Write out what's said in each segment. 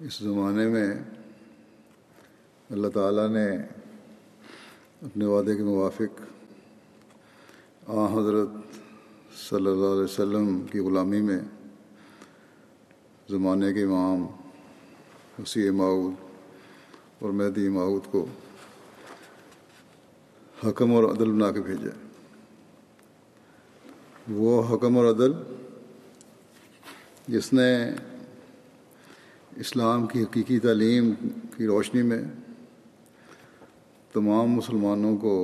اس زمانے میں اللہ تعالیٰ نے اپنے وعدے کے موافق آ حضرت صلی اللہ علیہ وسلم کی غلامی میں زمانے کے امام وسیع معود اور مہدی معود کو حکم اور عدل بنا کے بھیجا۔ وہ حکم اور عدل جس نے اسلام کی حقیقی تعلیم کی روشنی میں تمام مسلمانوں کو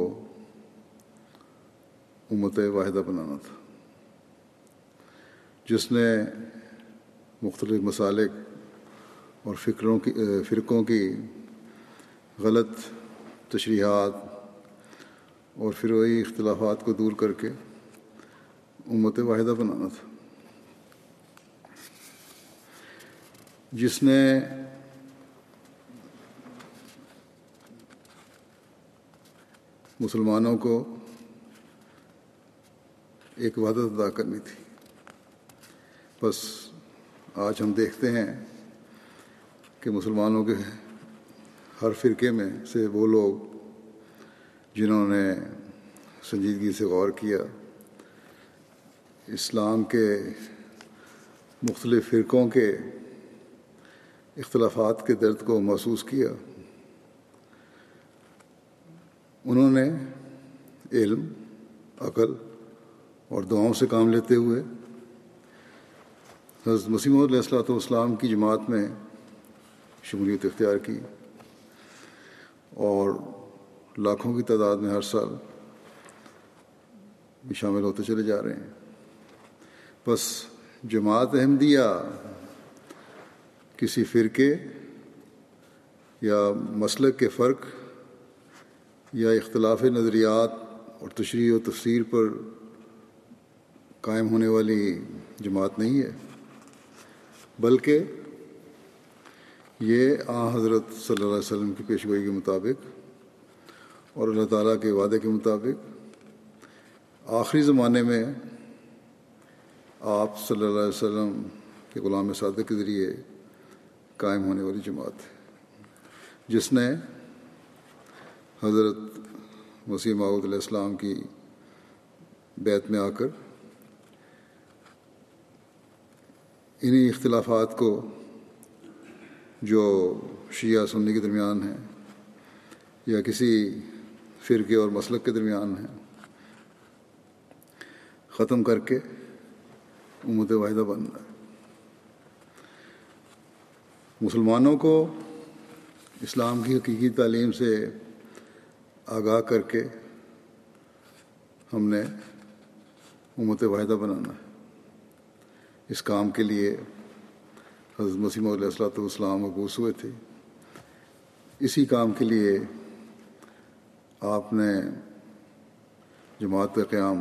امت واحدہ بنانا تھا، جس نے مختلف مسالک اور فکروں کی، فرقوں کی غلط تشریحات اور فروئی اختلافات کو دور کر کے امت واحدہ بنانا تھا۔ جس نے مسلمانوں کو ایک وحدت ادا کرنی تھی۔ بس آج ہم دیکھتے ہیں کہ مسلمانوں کے ہر فرقے میں سے وہ لوگ جنہوں نے سنجیدگی سے غور کیا اسلام کے مختلف فرقوں کے اختلافات کے درد کو محسوس کیا۔ انہوں نے علم، عقل اور دعاؤں سے کام لیتے ہوئے حضرت مسیم علیہ السلاۃ والسلام کی جماعت میں شمولیت اختیار کی اور لاکھوں کی تعداد میں ہر سال بھی شامل ہوتے چلے جا رہے ہیں۔ بس جماعت احمدیہ، کسی فرقے یا مسلک کے فرق یا اختلاف نظریات اور تشریح و تفسیر پر قائم ہونے والی جماعت نہیں ہے، بلکہ یہ آ حضرت صلی اللہ علیہ وسلم کی پیشگوئی کے مطابق اور اللہ تعالیٰ کے وعدے کے مطابق آخری زمانے میں آپ صلی اللہ علیہ وسلم کے غلام صادق کے ذریعے قائم ہونے والی جماعت ہے، جس نے حضرت مسیح معود علیہ السلام کی بیت میں آ کر انہی اختلافات کو جو شیعہ سنی کے درمیان ہیں یا کسی فرقے اور مسلک کے درمیان ہیں، ختم کر کے امت واحدہ بننا ہے۔ مسلمانوں کو اسلام کی حقیقی تعلیم سے آگاہ کر کے ہم نے امت واحدہ بنانا ہے۔ اس کام کے لیے حضرت مسیم علیہ السلاۃ والسلام مبوس ہوئے تھے۔ اسی کام کے لیے آپ نے جماعت کا قیام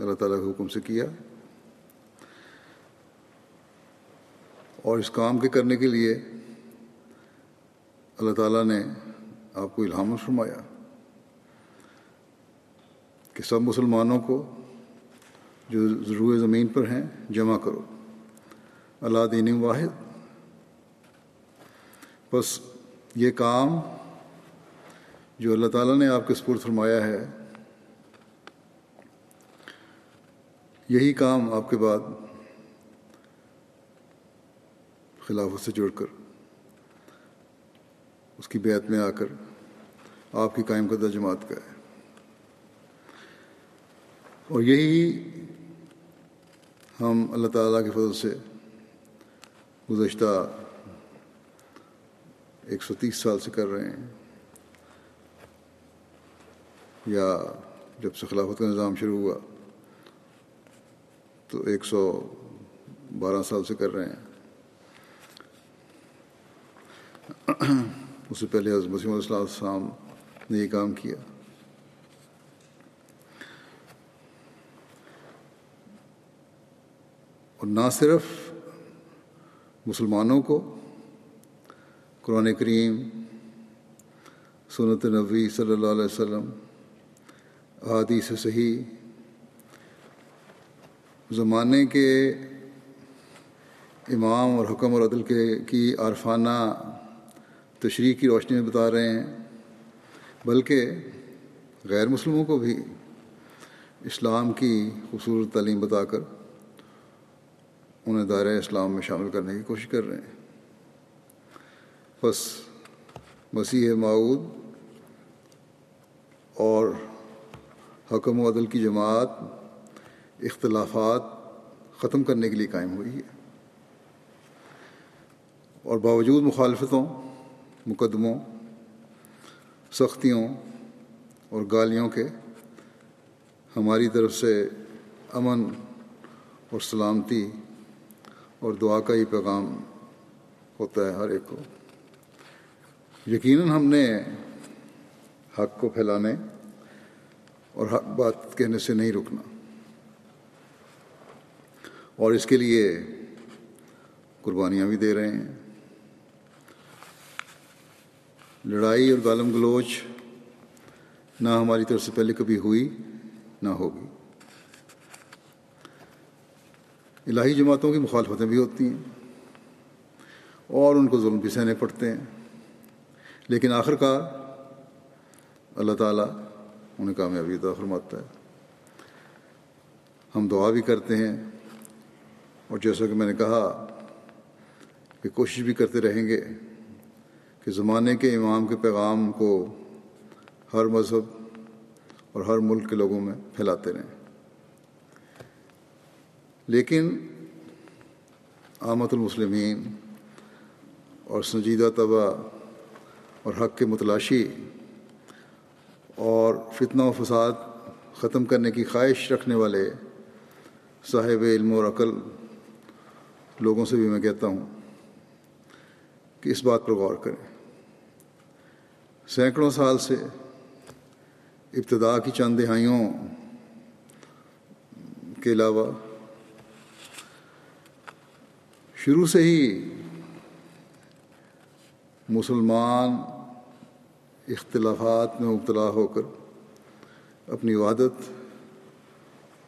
اللہ تعالیٰ کے حکم سے کیا۔ اور اس کام کے کرنے کے لیے اللہ تعالیٰ نے آپ کو الہام فرمایا کہ سب مسلمانوں کو جو ضرور زمین پر ہیں جمع کرو۔ اللہ دین واحد۔ بس یہ کام جو اللہ تعالیٰ نے آپ کے سپر فرمایا ہے، یہی کام آپ کے بعد خلافت سے جڑ کر، اس کی بیعت میں آ کر آپ کی قائم کردہ جماعت کا ہے۔ اور یہی ہم اللہ تعالیٰ کے فضل سے گزشتہ ایک سو تیس سال سے کر رہے ہیں۔ یا جب سے خلافت کا نظام شروع ہوا تو ایک سو بارہ سال سے کر رہے ہیں۔ اس سے پہلے حضرت مسیم علیہ السلام نے یہ کام کیا۔ اور نہ صرف مسلمانوں کو، قرآن کریم، سنت نبی صلی اللہ علیہ وسلم عادی سے صحیح، زمانے کے امام اور حکم اور عدل کے کی عارفانہ تشریح کی روشنی میں بتا رہے ہیں، بلکہ غیر مسلموں کو بھی اسلام کی خوبصورت تعلیم بتا کر انہیں دائرۂ اسلام میں شامل کرنے کی کوشش کر رہے ہیں۔ بس مسیح معود اور حکم و عدل کی جماعت اختلافات ختم کرنے کے لیے قائم ہوئی ہے۔ اور باوجود مخالفتوں مقدموں، سختیوں اور گالیوں کے ہماری طرف سے امن اور سلامتی اور دعا کا ہی پیغام ہوتا ہے ہر ایک کو۔ یقیناً ہم نے حق کو پھیلانے اور حق بات کہنے سے نہیں رکنا۔ اور اس کے لیے قربانیاں بھی دے رہے ہیں۔ لڑائی اور غالم گلوچ نہ ہماری طرف سے پہلے کبھی ہوئی نہ ہوگی۔ الہی جماعتوں کی مخالفتیں بھی ہوتی ہیں اور ان کو ظلم بھی سہنے پڑتے ہیں۔ لیکن آخر کار اللہ تعالیٰ انہیں کامیابی عطا فرماتا ہے۔ ہم دعا بھی کرتے ہیں اور جیسا کہ میں نے کہا کہ کوشش بھی کرتے رہیں گے۔ کہ زمانے کے امام کے پیغام کو ہر مذہب اور ہر ملک کے لوگوں میں پھیلاتے رہیں۔ لیکن آمد المسلمین اور سنجیدہ طبع اور حق کے متلاشی اور فتنہ و فساد ختم کرنے کی خواہش رکھنے والے صاحب علم اور عقل لوگوں سے بھی میں کہتا ہوں کہ اس بات پر غور کریں۔ سینکڑوں سال سے ابتدا کی چند دہائیوں کے علاوہ شروع سے ہی مسلمان اختلافات میں مبتلا ہو کر اپنی وادت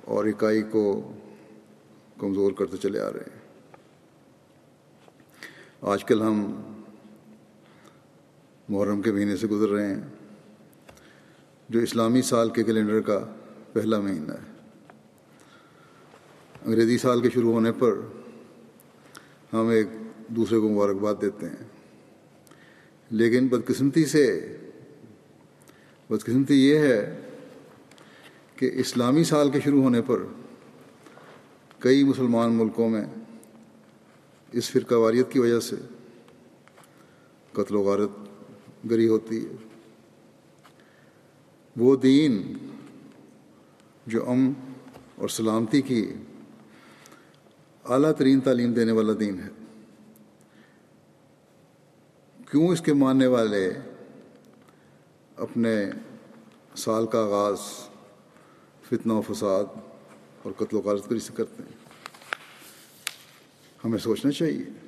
اور اکائی کو کمزور کرتے چلے آ رہے ہیں۔ آج کل ہم محرم کے مہینے سے گزر رہے ہیں۔ جو اسلامی سال کے کیلنڈر کا پہلا مہینہ ہے۔ انگریزی سال کے شروع ہونے پر ہم ایک دوسرے کو مبارکباد دیتے ہیں۔ لیکن بدقسمتی سے، بدقسمتی یہ ہے کہ اسلامی سال کے شروع ہونے پر کئی مسلمان ملکوں میں اس فرقہ واریت کی وجہ سے قتل و غارت گری ہوتی ہے۔ وہ دین جو امن اور سلامتی کی اعلیٰ ترین تعلیم دینے والا دین ہے۔ کیوں اس کے ماننے والے اپنے سال کا آغاز فتنہ و فساد اور قتل و غارت کری سے کرتے ہیں؟ ہمیں سوچنا چاہیے۔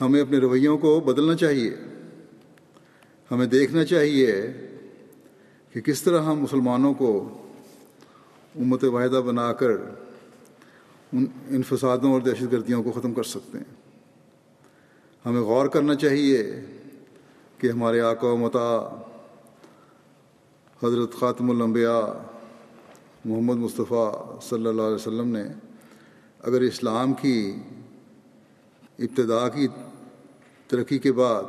ہمیں اپنے رویوں کو بدلنا چاہیے۔ ہمیں دیکھنا چاہیے کہ کس طرح ہم مسلمانوں کو امت واحدہ بنا کر ان ان فسادوں اور دہشت گردیوں کو ختم کر سکتے ہیں۔ ہمیں غور کرنا چاہیے کہ ہمارے آقا و متا حضرت خاتم الانبیاء محمد مصطفیٰ صلی اللہ علیہ وسلم نے اگر اسلام کی ابتدا کی ترقی کے بعد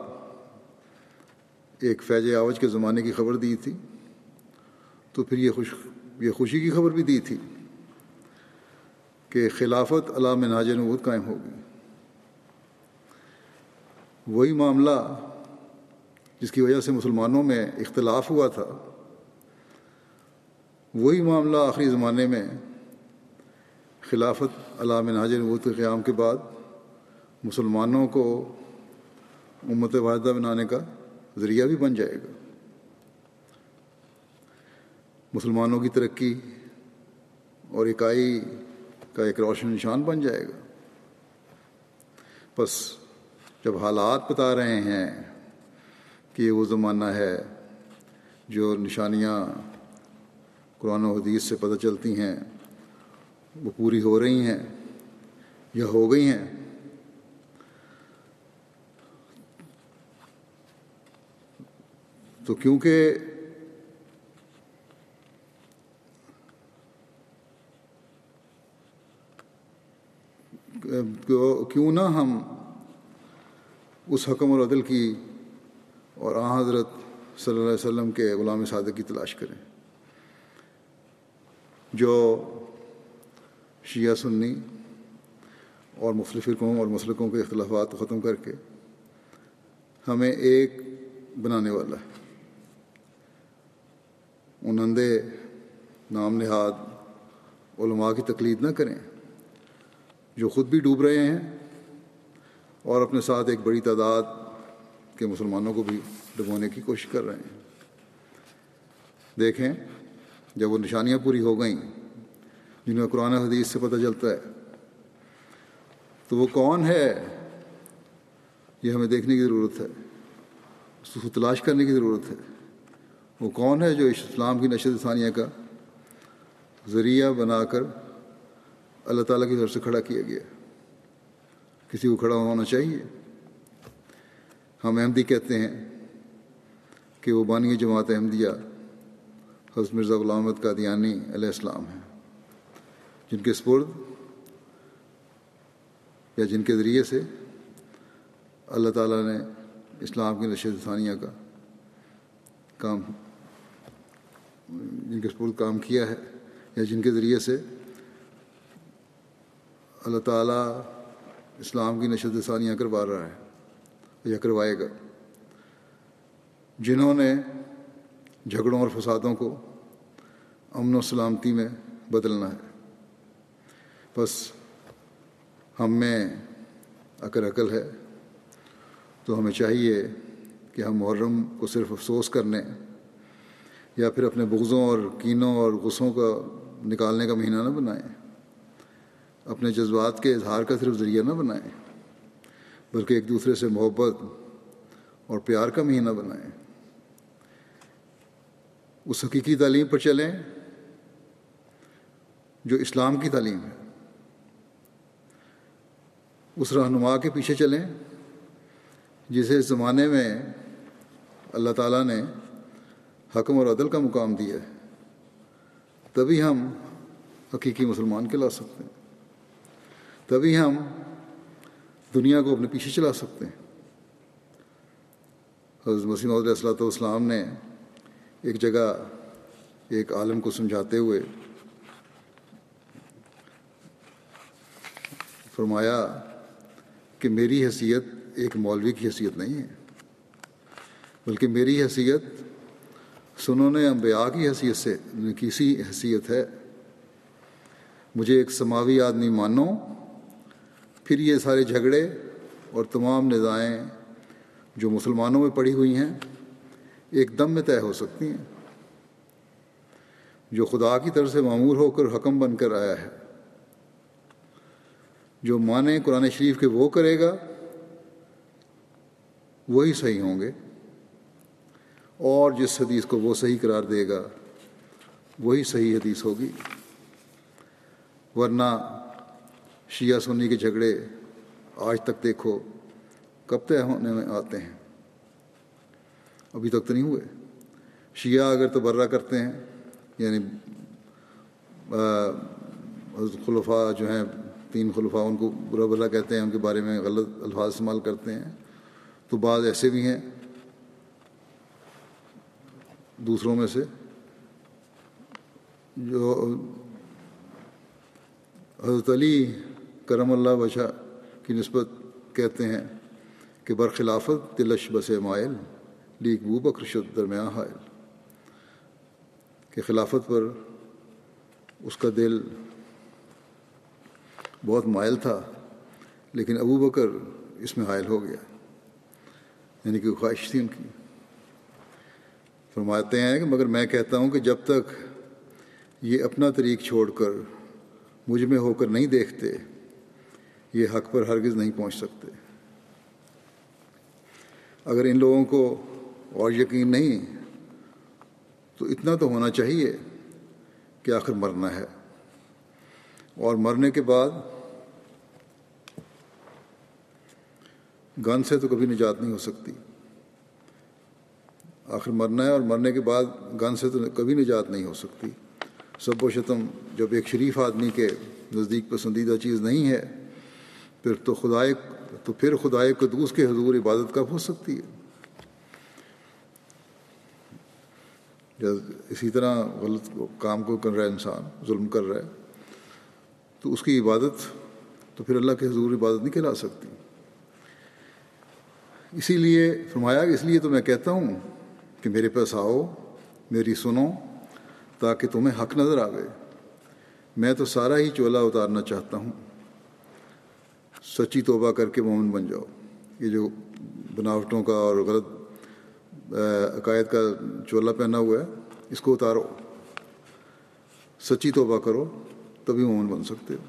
ایک فیض آوج کے زمانے کی خبر دی تھی، تو پھر یہ خوش، یہ خوشی کی خبر بھی دی تھی کہ خلافت علام ناج نبود قائم ہوگی۔ وہی معاملہ جس کی وجہ سے مسلمانوں میں اختلاف ہوا تھا، وہی معاملہ آخری زمانے میں خلافت علام ناج نبود کے قیام کے بعد مسلمانوں کو امت واحدہ بنانے کا ذریعہ بھی بن جائے گا۔ مسلمانوں کی ترقی اور اکائی کا ایک روشن نشان بن جائے گا۔ بس جب حالات بتا رہے ہیں کہ یہ وہ زمانہ ہے جو نشانیاں قرآن و حدیث سے پتہ چلتی ہیں، وہ پوری ہو رہی ہیں یا ہو گئی ہیں تو کیونکہ کیوں نہ ہم اس حکم اور عدل کی اور آ حضرت صلی اللہ علیہ وسلم کے غلام صادق کی تلاش کریں۔ جو شیعہ سنی اور مختلف فرقوں اور مسلکوں کے اختلافات کو ختم کر کے ہمیں ایک بنانے والا ہے۔ ان اندھے نام نہاد علماء کی تقلید نہ کریں، جو خود بھی ڈوب رہے ہیں اور اپنے ساتھ ایک بڑی تعداد کے مسلمانوں کو بھی ڈبونے کی کوشش کر رہے ہیں۔ دیکھیں، جب وہ نشانیاں پوری ہو گئیں، جنہیں قرآن حدیث سے پتہ چلتا ہے، تو وہ کون ہے؟ یہ ہمیں دیکھنے کی ضرورت ہے، اس کو تلاش کرنے کی ضرورت ہے۔ وہ کون ہے جو اسلام کی نشد ثانیہ کا ذریعہ بنا کر اللہ تعالیٰ کی طرف سے کھڑا کیا گیا کسی کو کھڑا ہونا چاہیے؟ ہم احمدی کہتے ہیں کہ وہ بانی جماعت احمدیہ حضرت مرزا غلامت کا دیانی علیہ السلام ہیں۔ جن کے سپرد یا جن کے ذریعے سے اللہ تعالیٰ نے اسلام کی نشد ثانیہ کا کام جن کے سپرد کام کیا ہے یا جن کے ذریعے سے اللہ تعالیٰ اسلام کی نشد ثانیہ کروا رہا ہے یا کروائے گا۔ جنہوں نے جھگڑوں اور فسادوں کو امن و سلامتی میں بدلنا ہے۔ بس ہم میں اکر عقل ہے تو ہمیں چاہیے کہ ہم محرم کو صرف افسوس کرنے یا پھر اپنے بغضوں اور کینوں اور غصوں کا نکالنے کا مہینہ نہ بنائیں۔ اپنے جذبات کے اظہار کا صرف ذریعہ نہ بنائیں۔ بلکہ ایک دوسرے سے محبت اور پیار کا مہینہ بنائیں۔ اس حقیقی تعلیم پر چلیں جو اسلام کی تعلیم ہے۔ اس رہنما کے پیچھے چلیں جسے اس زمانے میں اللہ تعالیٰ نے حکم اور عدل کا مقام دیا ہے، تبھی ہم حقیقی مسلمان کے لا سکتے ہیں۔ تبھی ہم دنیا کو اپنے پیچھے چلا سکتے ہیں۔ حضرت مسیم علیہ السلاۃ والسلام نے ایک جگہ ایک عالم کو سمجھاتے ہوئے فرمایا کہ میری حیثیت ایک مولوی کی حیثیت نہیں ہے، بلکہ میری حیثیت سنوں نے انبیاء کی حیثیت سے، کسی حیثیت ہے؟ مجھے ایک سماوی آدمی مانو، پھر یہ سارے جھگڑے اور تمام نظائیں جو مسلمانوں میں پڑی ہوئی ہیں، ایک دم میں طے ہو سکتی ہیں۔ جو خدا کی طرف سے معمور ہو کر حکم بن کر آیا ہے۔ جو مانے قرآن شریف کے وہ کرے گا، وہی صحیح ہوں گے۔ اور جس حدیث کو وہ صحیح قرار دے گا، وہی صحیح حدیث ہوگی۔ ورنہ شیعہ سنی کے جھگڑے آج تک دیکھو کب طے ہونے میں آتے ہیں۔ ابھی تک تو نہیں ہوئے۔ شیعہ اگر تبرہ کرتے ہیں یعنی خلفاء جو ہیں، تین خلفاء ان کو برا بلا کہتے ہیں، ان کے بارے میں غلط الفاظ استعمال کرتے ہیں، تو بعض ایسے بھی ہیں دوسروں میں سے جو حضرت علی کرم اللہ وشا کی نسبت کہتے ہیں کہ برخلافت دلش بس مائل، لیک بو بخرشت درمیان حائل، کہ خلافت پر اس کا دل بہت مائل تھا، لیکن ابو بکر اس میں حائل ہو گیا یعنی کہ خواہش تھی ان کی۔ فرماتے ہیں کہ مگر میں کہتا ہوں کہ جب تک یہ اپنا طریق چھوڑ کر مجھ میں ہو کر نہیں دیکھتے، یہ حق پر ہرگز نہیں پہنچ سکتے۔ اگر ان لوگوں کو اور یقین نہیں، تو اتنا تو ہونا چاہیے کہ آخر مرنا ہے۔ اور مرنے کے بعد گن سے تو کبھی نجات نہیں ہو سکتی۔ آخر مرنا ہے اور مرنے کے بعد گن سے تو کبھی نجات نہیں ہو سکتی۔ سب و شتم، جب ایک شریف آدمی کے نزدیک پسندیدہ چیز نہیں ہے، پھر تو خدائے، تو پھر خدائے قدوس کے حضور عبادت کب ہو سکتی ہے؟ اسی طرح غلط کام کو کر رہا ہے انسان، ظلم کر رہا ہے، تو اس کی عبادت تو پھر اللہ کے حضور عبادت نہیں کہلا سکتی۔ اسی لیے فرمایا، اس لیے تو میں کہتا ہوں کہ میرے پاس آؤ، میری سنو، تاکہ تمہیں حق نظر آوے۔ میں تو سارا ہی چولا اتارنا چاہتا ہوں۔ سچی توبہ کر کے مومن بن جاؤ۔ یہ جو بناوٹوں کا اور غلط عقائد کا چولا پہنا ہوا ہے، اس کو اتارو۔ سچی توبہ کرو، تبھی مومن بن سکتے ہو۔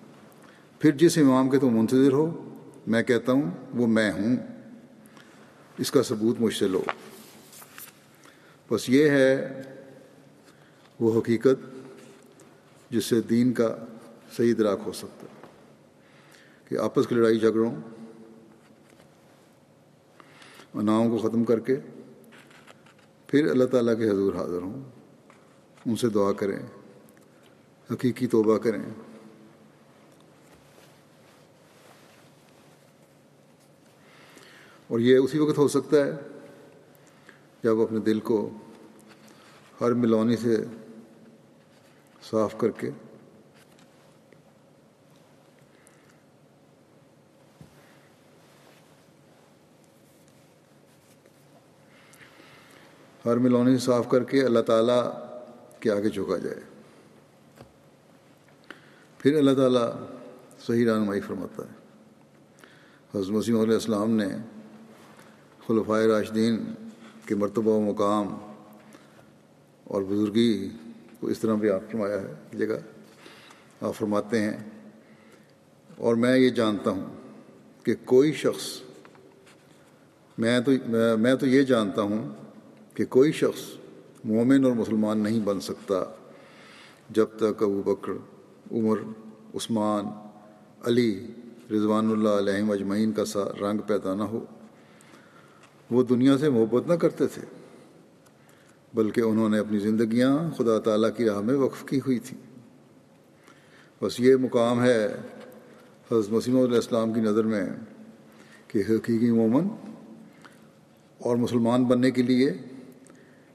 پھر جس امام کے تم منتظر ہو، میں کہتا ہوں، وہ میں ہوں۔ اس کا ثبوت مجھ سے لو۔ بس یہ ہے وہ حقیقت جس سے دین کا صحیح دراک ہو سکتا ہے کہ آپس کی لڑائی جھگڑوں اناؤں کو ختم کر کے پھر اللہ تعالیٰ کے حضور حاضر ہوں، ان سے دعا کریں، حقیقی توبہ کریں۔ اور یہ اسی وقت ہو سکتا ہے جب اپنے دل کو ہر ملونی سے صاف کر کے ہر ملونی سے صاف کر کے اللہ تعالیٰ کے آگے جھکا جائے۔ پھر اللہ تعالیٰ صحیح رہنمائی فرماتا ہے۔ حضرت مسیم علیہ السلام نے خلفۂ راشدین کے مرتبہ و مقام اور بزرگی کو اس طرح بھی آپ فرمایا ہے، جگہ آپ فرماتے ہیں۔ اور میں یہ جانتا ہوں کہ کوئی شخص، میں تو میں تو یہ جانتا ہوں کہ کوئی شخص مومن اور مسلمان نہیں بن سکتا جب تک ابو بکر، عمر، عثمان، علی رضوان اللہ علیہ مجمعین کا سا، رنگ پیدا نہ ہو۔ وہ دنیا سے محبت نہ کرتے تھے، بلکہ انہوں نے اپنی زندگیاں خدا تعالیٰ کی راہ میں وقف کی ہوئی تھیں۔ بس یہ مقام ہے حضرت مسیم علیہ السلام کی نظر میں کہ حقیقی مومن اور مسلمان بننے کے لیے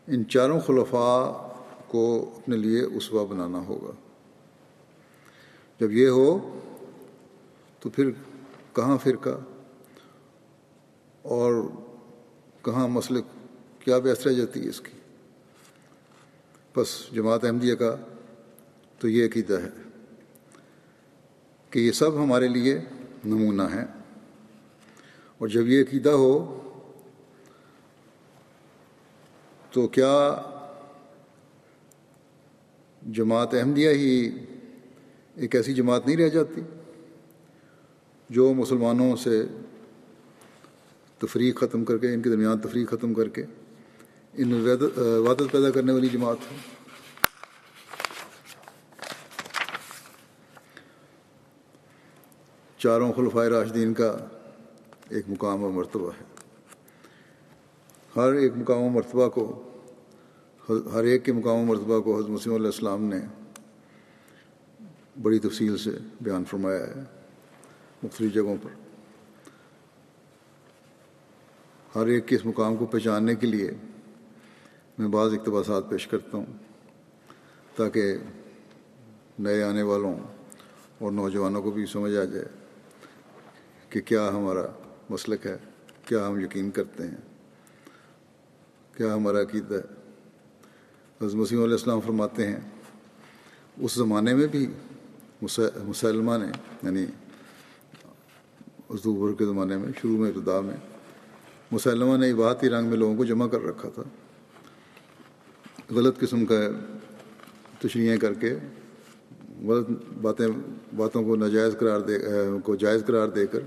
ان چاروں خلفاء کو اپنے لیے اسوا بنانا ہوگا۔ جب یہ ہو تو پھر کہاں فرقہ؟ اور کہاں مسلک، کیا بحث رہ جاتی ہے اس کی؟ بس جماعت احمدیہ کا تو یہ عقیدہ ہے کہ یہ سب ہمارے لیے نمونہ ہیں۔ اور جب یہ عقیدہ ہو تو کیا جماعت احمدیہ ہی ایک ایسی جماعت نہیں رہ جاتی جو مسلمانوں سے تفریق ختم کر کے، ان کے درمیان تفریق ختم کر کے ان وادت پیدا کرنے والی جماعت ہے۔ چاروں خلفۂ راشدین کا ایک مقام و مرتبہ ہے۔ ہر ایک مقام و مرتبہ کو، ہر ایک کے مقام و مرتبہ کو حضرت مسیم علیہ السلام نے بڑی تفصیل سے بیان فرمایا ہے مختلف جگہوں پر۔ ہر ایک کے اس مقام کو پہچاننے کے لیے میں بعض اقتباسات پیش کرتا ہوں تاکہ نئے آنے والوں اور نوجوانوں کو بھی سمجھ آ جائے کہ کیا ہمارا مسلک ہے، کیا ہم یقین کرتے ہیں، کیا ہمارا عقیدہ ہے۔ حضرت مسیم علیہ السلام فرماتے ہیں، اس زمانے میں بھی مسلمہ نے یعنی اردو کے زمانے میں، شروع میں ابتدا میں مسلمہ نے عبادتی رنگ میں لوگوں کو جمع کر رکھا تھا۔ غلط قسم کا تشریحیں کر کے غلط باتیں باتوں کو ناجائز قرار دے کو جائز قرار دے کر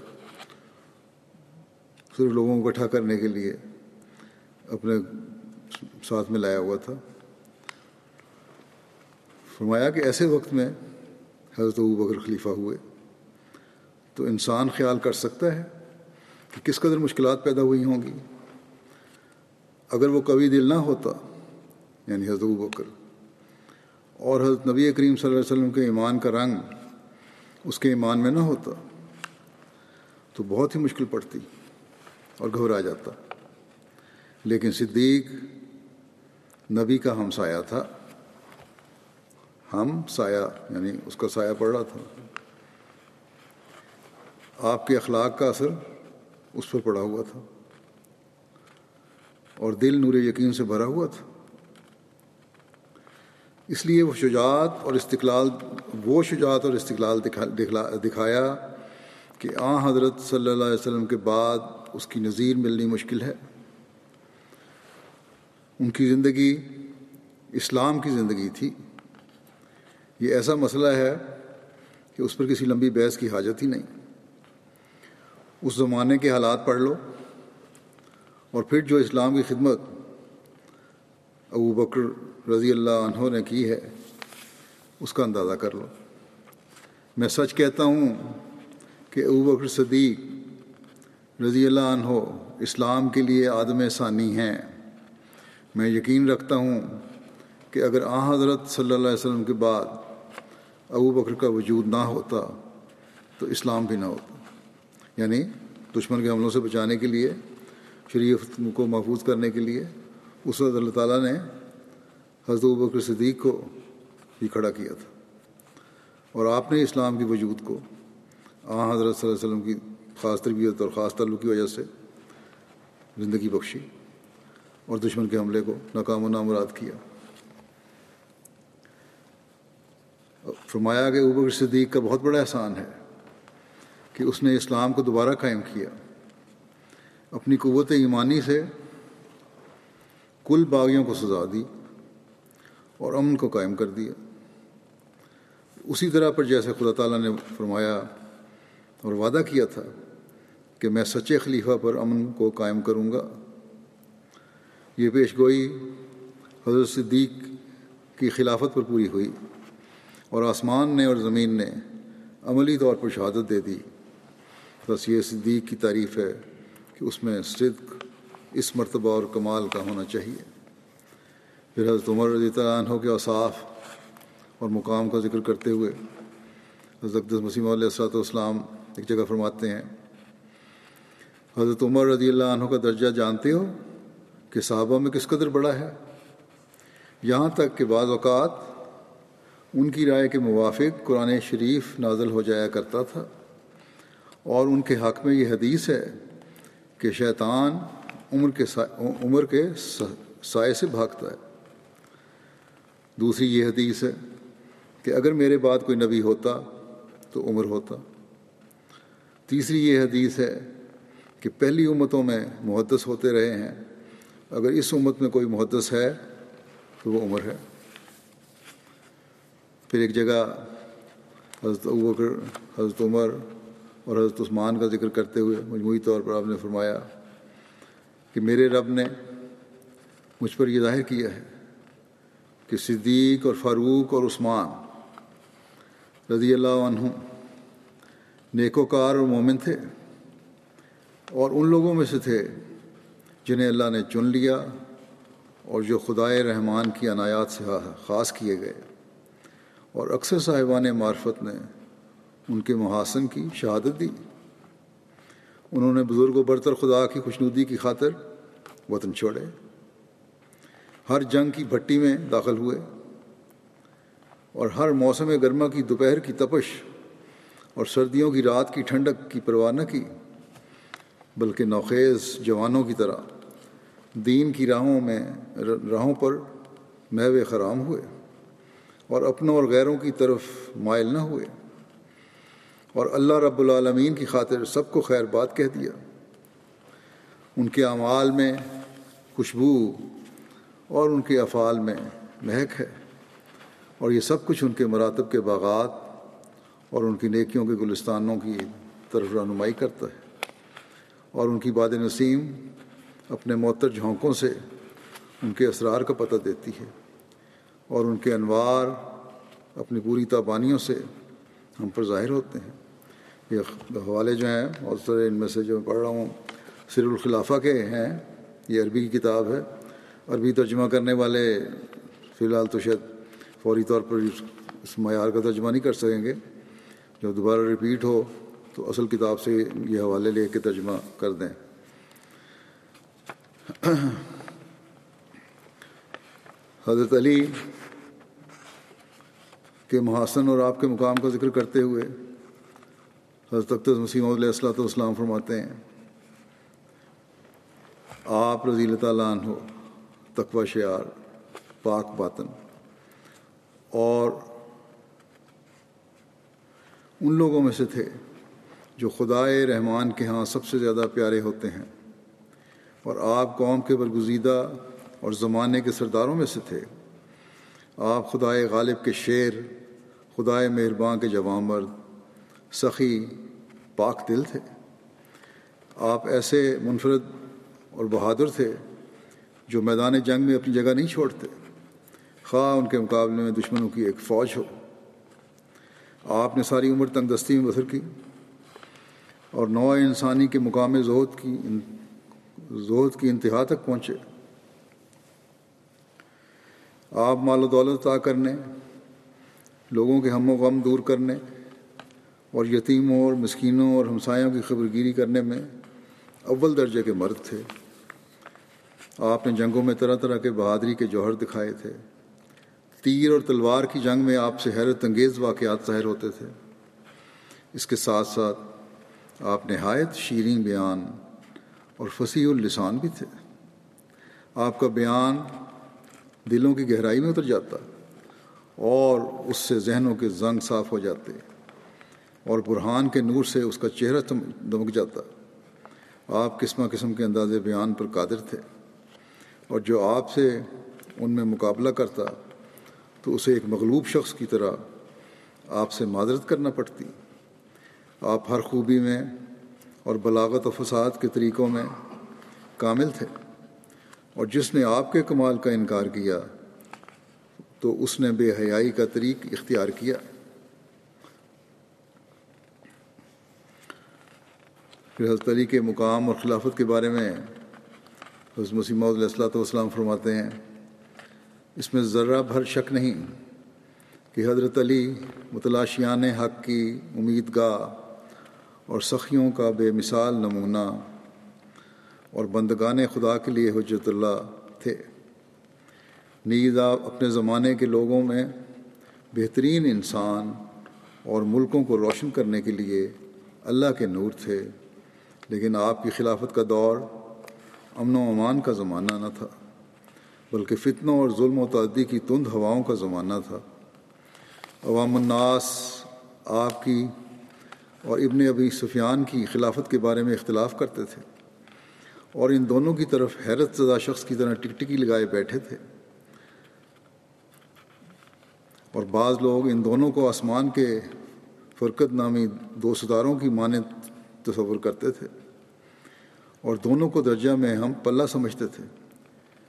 صرف لوگوں کو اکٹھا کرنے کے لیے اپنے ساتھ میں لایا ہوا تھا۔ فرمایا کہ ایسے وقت میں حضرت ابو بکر خلیفہ ہوئے تو انسان خیال کر سکتا ہے کہ کس قدر مشکلات پیدا ہوئی ہوں گی۔ اگر وہ کبھی دل نہ ہوتا یعنی حضرت ابو بکر، اور حضرت نبی کریم صلی اللہ علیہ وسلم کے ایمان کا رنگ اس کے ایمان میں نہ ہوتا، تو بہت ہی مشکل پڑتی اور گھبرا جاتا۔ لیکن صدیق نبی کا ہم سایہ تھا۔ ہم سایہ یعنی اس کا سایہ پڑ رہا تھا۔ آپ کے اخلاق کا اثر اس پر پڑا ہوا تھا۔ اور دل نور یقین سے بھرا ہوا تھا۔ اس لیے وہ شجاعت اور استقلال، وہ شجاعت اور استقلال دکھایا کہ آ حضرت صلی اللہ علیہ وسلم کے بعد اس کی نظیر ملنی مشکل ہے۔ ان کی زندگی اسلام کی زندگی تھی۔ یہ ایسا مسئلہ ہے کہ اس پر کسی لمبی بحث کی حاجت ہی نہیں۔ اس زمانے کے حالات پڑھ لو اور پھر جو اسلام کی خدمت ابو بکر رضی اللہ عنہ نے کی ہے، اس کا اندازہ کر لو۔ میں سچ کہتا ہوں کہ ابو بکر صدیق رضی اللہ عنہ اسلام کے لیے آدم ثانی ہیں۔ میں یقین رکھتا ہوں کہ اگر آ حضرت صلی اللہ علیہ وسلم کے بعد ابو بکر کا وجود نہ ہوتا تو اسلام بھی نہ ہوتا۔ یعنی دشمن کے حملوں سے بچانے کے لیے شریف کو محفوظ کرنے کے لیے، اس وقت اللہ تعالیٰ نے حضرت بکر صدیق کو ہی کھڑا کیا تھا۔ اور آپ نے اسلام کی وجود کو آ حضرت صلی اللہ علیہ وسلم کی خاص تربیت اور خاص تعلق کی وجہ سے زندگی بخشی اور دشمن کے حملے کو ناکام و نامراد کیا۔ فرمایا کہ اوبر صدیق کا بہت بڑا احسان ہے۔ کہ اس نے اسلام کو دوبارہ قائم کیا۔ اپنی قوت ایمانی سے کل باغیوں کو سزا دی اور امن کو قائم کر دیا۔ اسی طرح پر جیسے خدا تعالیٰ نے فرمایا اور وعدہ کیا تھا کہ میں سچے خلیفہ پر امن کو قائم کروں گا۔ یہ پیش گوئی حضرت صدیق کی خلافت پر پوری ہوئی اور آسمان نے اور زمین نے عملی طور پر شہادت دے دی۔ بس یہ صدیق کی تعریف ہے کہ اس میں صدق، اس مرتبہ اور کمال کا ہونا چاہیے۔ پھر حضرت عمر رضی اللہ عنہ کے اصاف اور مقام کا ذکر کرتے ہوئے حضرت مسیم علیہ السلاۃ والسلام ایک جگہ فرماتے ہیں، حضرت عمر رضی اللہ عنہ کا درجہ جانتے ہو کہ صحابہ میں کس قدر بڑا ہے؟ یہاں تک کہ بعض اوقات ان کی رائے کے موافق قرآن شریف نازل ہو جایا کرتا تھا۔ اور ان کے حق میں یہ حدیث ہے کہ شیطان عمر کے عمر کے سائے سے بھاگتا ہے۔ دوسری یہ حدیث ہے کہ اگر میرے بعد کوئی نبی ہوتا تو عمر ہوتا۔ تیسری یہ حدیث ہے کہ پہلی امتوں میں محدث ہوتے رہے ہیں۔ اگر اس امت میں کوئی محدث ہے تو وہ عمر ہے۔ پھر ایک جگہ حضرت ابکر حضرت عمر اور حضرت عثمان کا ذکر کرتے ہوئے مجموعی طور پر آپ نے فرمایا کہ میرے رب نے مجھ پر یہ ظاہر کیا ہے کہ صدیق اور فاروق اور عثمان رضی اللہ عنہ نیک وکار اور مومن تھے اور ان لوگوں میں سے تھے جنہیں اللہ نے چن لیا اور جو خدائے رحمان کی عنایات سے خاص کیے گئے اور اکثر صاحبان معرفت نے ان کے محاسن کی شہادت دی۔ انہوں نے بزرگ و برتر خدا کی خوشنودی کی خاطر وطن چھوڑے۔ ہر جنگ کی بھٹی میں داخل ہوئے۔ اور ہر موسم گرما کی دوپہر کی تپش اور سردیوں کی رات کی ٹھنڈک کی پرواہ نہ کی، بلکہ نوخیز جوانوں کی طرح دین کی راہوں میں راہوں پر محو خرام ہوئے اور اپنوں اور غیروں کی طرف مائل نہ ہوئے۔ اور اللہ رب العالمین کی خاطر سب کو خیر بات کہہ دیا۔ ان کے اعمال میں خوشبو اور ان کے افعال میں مہک ہے۔ اور یہ سب کچھ ان کے مراتب کے باغات اور ان کی نیکیوں کے گلستانوں کی طرف رہنمائی کرتا ہے۔ اور ان کی باد نسیم اپنے معطر جھونکوں سے ان کے اسرار کا پتہ دیتی ہے۔ اور ان کے انوار اپنی پوری تابانیوں سے ہم پر ظاہر ہوتے ہیں۔ یہ حوالے جو ہیں، بہت سارے ان میں سے جو میں پڑھ رہا ہوں، سر الخلافہ کے ہیں، یہ عربی کی کتاب ہے۔ عربی ترجمہ کرنے والے فی الحال تو شاید فوری طور پر اس معیار کا ترجمہ نہیں کر سکیں گے۔ جو دوبارہ ریپیٹ ہو، تو اصل کتاب سے یہ حوالے لے کے ترجمہ کر دیں۔ حضرت علی کے محاسن اور آپ کے مقام کا ذکر کرتے ہوئے حضرت اختر مسیم علیہ السلۃ والسلام فرماتے ہیں، آپ رضی اللہ تعالیٰ عنہ تقوی شعار، پاک باطن، اور ان لوگوں میں سے تھے جو خدائے رحمان کے ہاں سب سے زیادہ پیارے ہوتے ہیں، اور آپ قوم کے برگزیدہ اور زمانے کے سرداروں میں سے تھے۔ آپ خدائے غالب کے شعر خدائے مہرباں کے جوان مرد، سخی، پاک دل تھے۔ آپ ایسے منفرد اور بہادر تھے جو میدان جنگ میں اپنی جگہ نہیں چھوڑتے۔ خواہ ان کے مقابلے میں دشمنوں کی ایک فوج ہو۔ آپ نے ساری عمر تنگ دستی میں بسر کی اور نو انسانی کے مقام زہد کی زہد کی انتہا تک پہنچے۔ آپ مال و دولت عطا کرنے لوگوں کے ہم و غم دور کرنے اور یتیموں اور مسکینوں اور ہمسایوں کی خبر گیری کرنے میں اول درجے کے مرد تھے۔ آپ نے جنگوں میں طرح طرح کے بہادری کے جوہر دکھائے تھے۔ تیر اور تلوار کی جنگ میں آپ سے حیرت انگیز واقعات ظاہر ہوتے تھے۔ اس کے ساتھ ساتھ آپ نہایت شیریں بیان اور فصیح السان بھی تھے۔ آپ کا بیان دلوں کی گہرائی میں اتر جاتا۔ اور اس سے ذہنوں کے زنگ صاف ہو جاتے اور برہان کے نور سے اس کا چہرہ دمک جاتا۔ آپ قسمہ قسم کے انداز بیان پر قادر تھے اور جو آپ سے ان میں مقابلہ کرتا تو اسے ایک مغلوب شخص کی طرح آپ سے معذرت کرنا پڑتی۔ آپ ہر خوبی میں اور بلاغت و فساد کے طریقوں میں کامل تھے اور جس نے آپ کے کمال کا انکار کیا تو اس نے بے حیائی کا طریق اختیار کیا۔ پھر حضرت علی کے مقام اور خلافت کے بارے میں حضرت مسیم علیہ السلاۃ والسلام فرماتے ہیں، اس میں ذرہ بھر شک نہیں کہ حضرت علی متلاشیان حق کی امید گاہ اور سخیوں کا بے مثال نمونہ اور بندگان خدا کے لیے حجرت اللہ تھے۔ نیز آپ اپنے زمانے کے لوگوں میں بہترین انسان اور ملکوں کو روشن کرنے کے لیے اللہ کے نور تھے، لیکن آپ کی خلافت کا دور امن و امان کا زمانہ نہ تھا، بلکہ فتنوں اور ظلم و تعدی کی تند ہواؤں کا زمانہ تھا۔ عوام الناس، آپ کی اور ابن ابی سفیان کی خلافت کے بارے میں اختلاف کرتے تھے اور ان دونوں کی طرف حیرت زدہ شخص کی طرح ٹک ٹکی لگائے بیٹھے تھے۔ اور بعض لوگ ان دونوں کو آسمان کے فرقت نامی دو ستاروں کی مانند تصور کرتے تھے۔ اور دونوں کو درجہ میں ہم پلہ سمجھتے تھے۔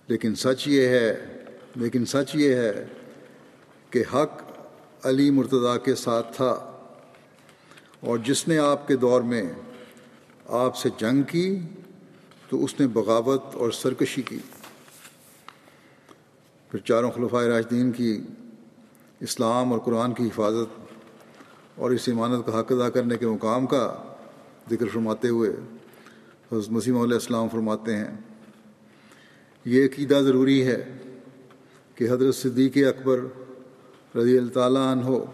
لیکن سچ یہ ہے، لیکن سچ یہ ہے کہ حق علی مرتضیٰ کے ساتھ تھا۔ اور جس نے آپ کے دور میں آپ سے جنگ کی، تو اس نے بغاوت اور سرکشی کی۔ پھر چاروں خلفۂ راجدین کی اسلام اور قرآن کی حفاظت اور اس امانت کا حق ادا کرنے کے مقام کا ذکر فرماتے ہوئے حضرت مسیم علیہ السلام فرماتے ہیں۔ یہ عقیدہ ضروری ہے کہ حضرت صدیق اکبر رضی اللہ تعالیٰ عنہ ہو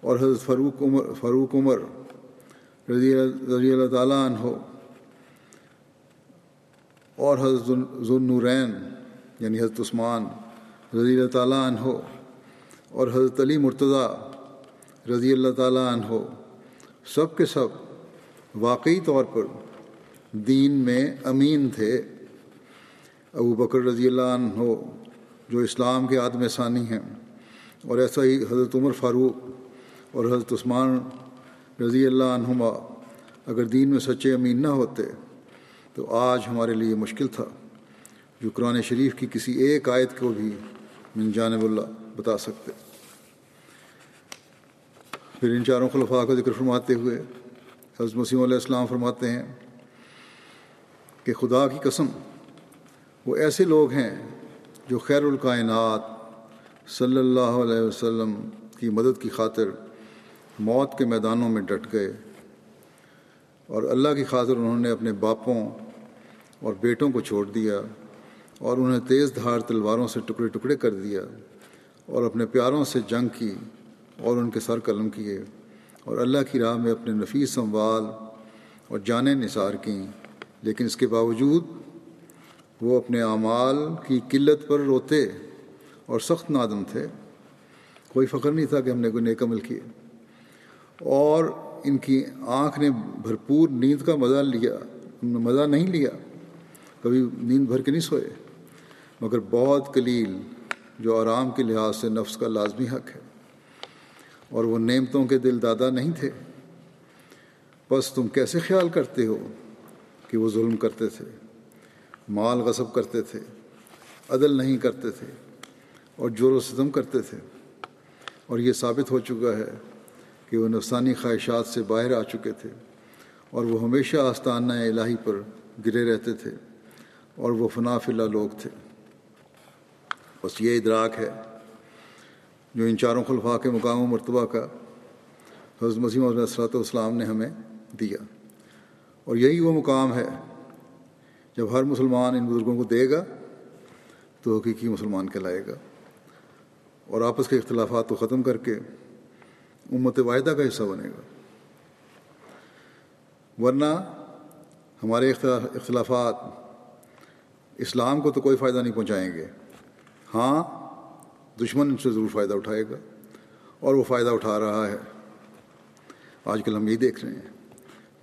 اور حضرت فاروق عمر فاروق عمر رضی رضی اللہ تعالیٰ عنہ اور حضرت ذوالنورین یعنی حضرت عثمان رضی اللہ تعالیٰ عنہ اور حضرت علی مرتضیٰ رضی اللہ تعالیٰ عنہ ہو سب کے سب واقعی طور پر دین میں امین تھے۔ ابو بکر رضی اللہ عنہ جو اسلام کے عدم ثانی ہیں، اور ایسا ہی حضرت عمر فاروق اور حضرت عثمان رضی اللہ عنہما اگر دین میں سچے امین نہ ہوتے، تو آج ہمارے لیے مشکل تھا۔ جو قرآن شریف کی کسی ایک آیت کو بھی من جانب اللہ بتا سکتے۔ پھر ان چاروں خلفاء کا ذکر فرماتے ہوئے حضرت مسیم علیہ السلام فرماتے ہیں کہ خدا کی قسم، وہ ایسے لوگ ہیں جو خیر الکائنات صلی اللہ علیہ وسلم کی مدد کی خاطر موت کے میدانوں میں ڈٹ گئے اور اللہ کی خاطر انہوں نے اپنے باپوں اور بیٹوں کو چھوڑ دیا اور انہیں تیز دھار تلواروں سے ٹکڑے ٹکڑے کر دیا اور اپنے پیاروں سے جنگ کی اور ان کے سر قلم کیے اور اللہ کی راہ میں اپنے نفیس سنوال اور جانیں نثار کیں۔ لیکن اس کے باوجود وہ اپنے اعمال کی قلت پر روتے اور سخت نادم تھے۔ کوئی فخر نہیں تھا کہ ہم نے کوئی نیک عمل کیے۔ اور ان کی آنکھ نے بھرپور نیند کا مزہ لیا۔ مزہ نہیں لیا۔ کبھی نیند بھر کے نہیں سوئے۔ مگر بہت قلیل جو آرام کے لحاظ سے نفس کا لازمی حق ہے۔ اور وہ نعمتوں کے دل دادا نہیں تھے۔ بس تم کیسے خیال کرتے ہو کہ وہ ظلم کرتے تھے؟ مال غصب کرتے تھے، عدل نہیں کرتے تھے اور جور و ستم کرتے تھے۔ اور یہ ثابت ہو چکا ہے کہ وہ نفسانی خواہشات سے باہر آ چکے تھے اور وہ ہمیشہ آستانہ الہی پر گرے رہتے تھے اور وہ فنا فلا لوگ تھے۔ بس یہ ادراک ہے جو ان چاروں خلفاء کے مقام و مرتبہ کا حضرت مسیم علیہ السلۃ والسلام نے ہمیں دیا۔ اور یہی وہ مقام ہے جب ہر مسلمان ان بزرگوں کو دے گا تو حقیقی مسلمان کہلائے گا۔ اور آپس کے اختلافات کو ختم کر کے امت واحدہ کا حصہ بنے گا۔ ورنہ ہمارے اختلافات اسلام کو تو کوئی فائدہ نہیں پہنچائیں گے۔ ہاں دشمن ان سے ضرور فائدہ اٹھائے گا اور وہ فائدہ اٹھا رہا ہے۔ آج کل ہم یہی دیکھ رہے ہیں۔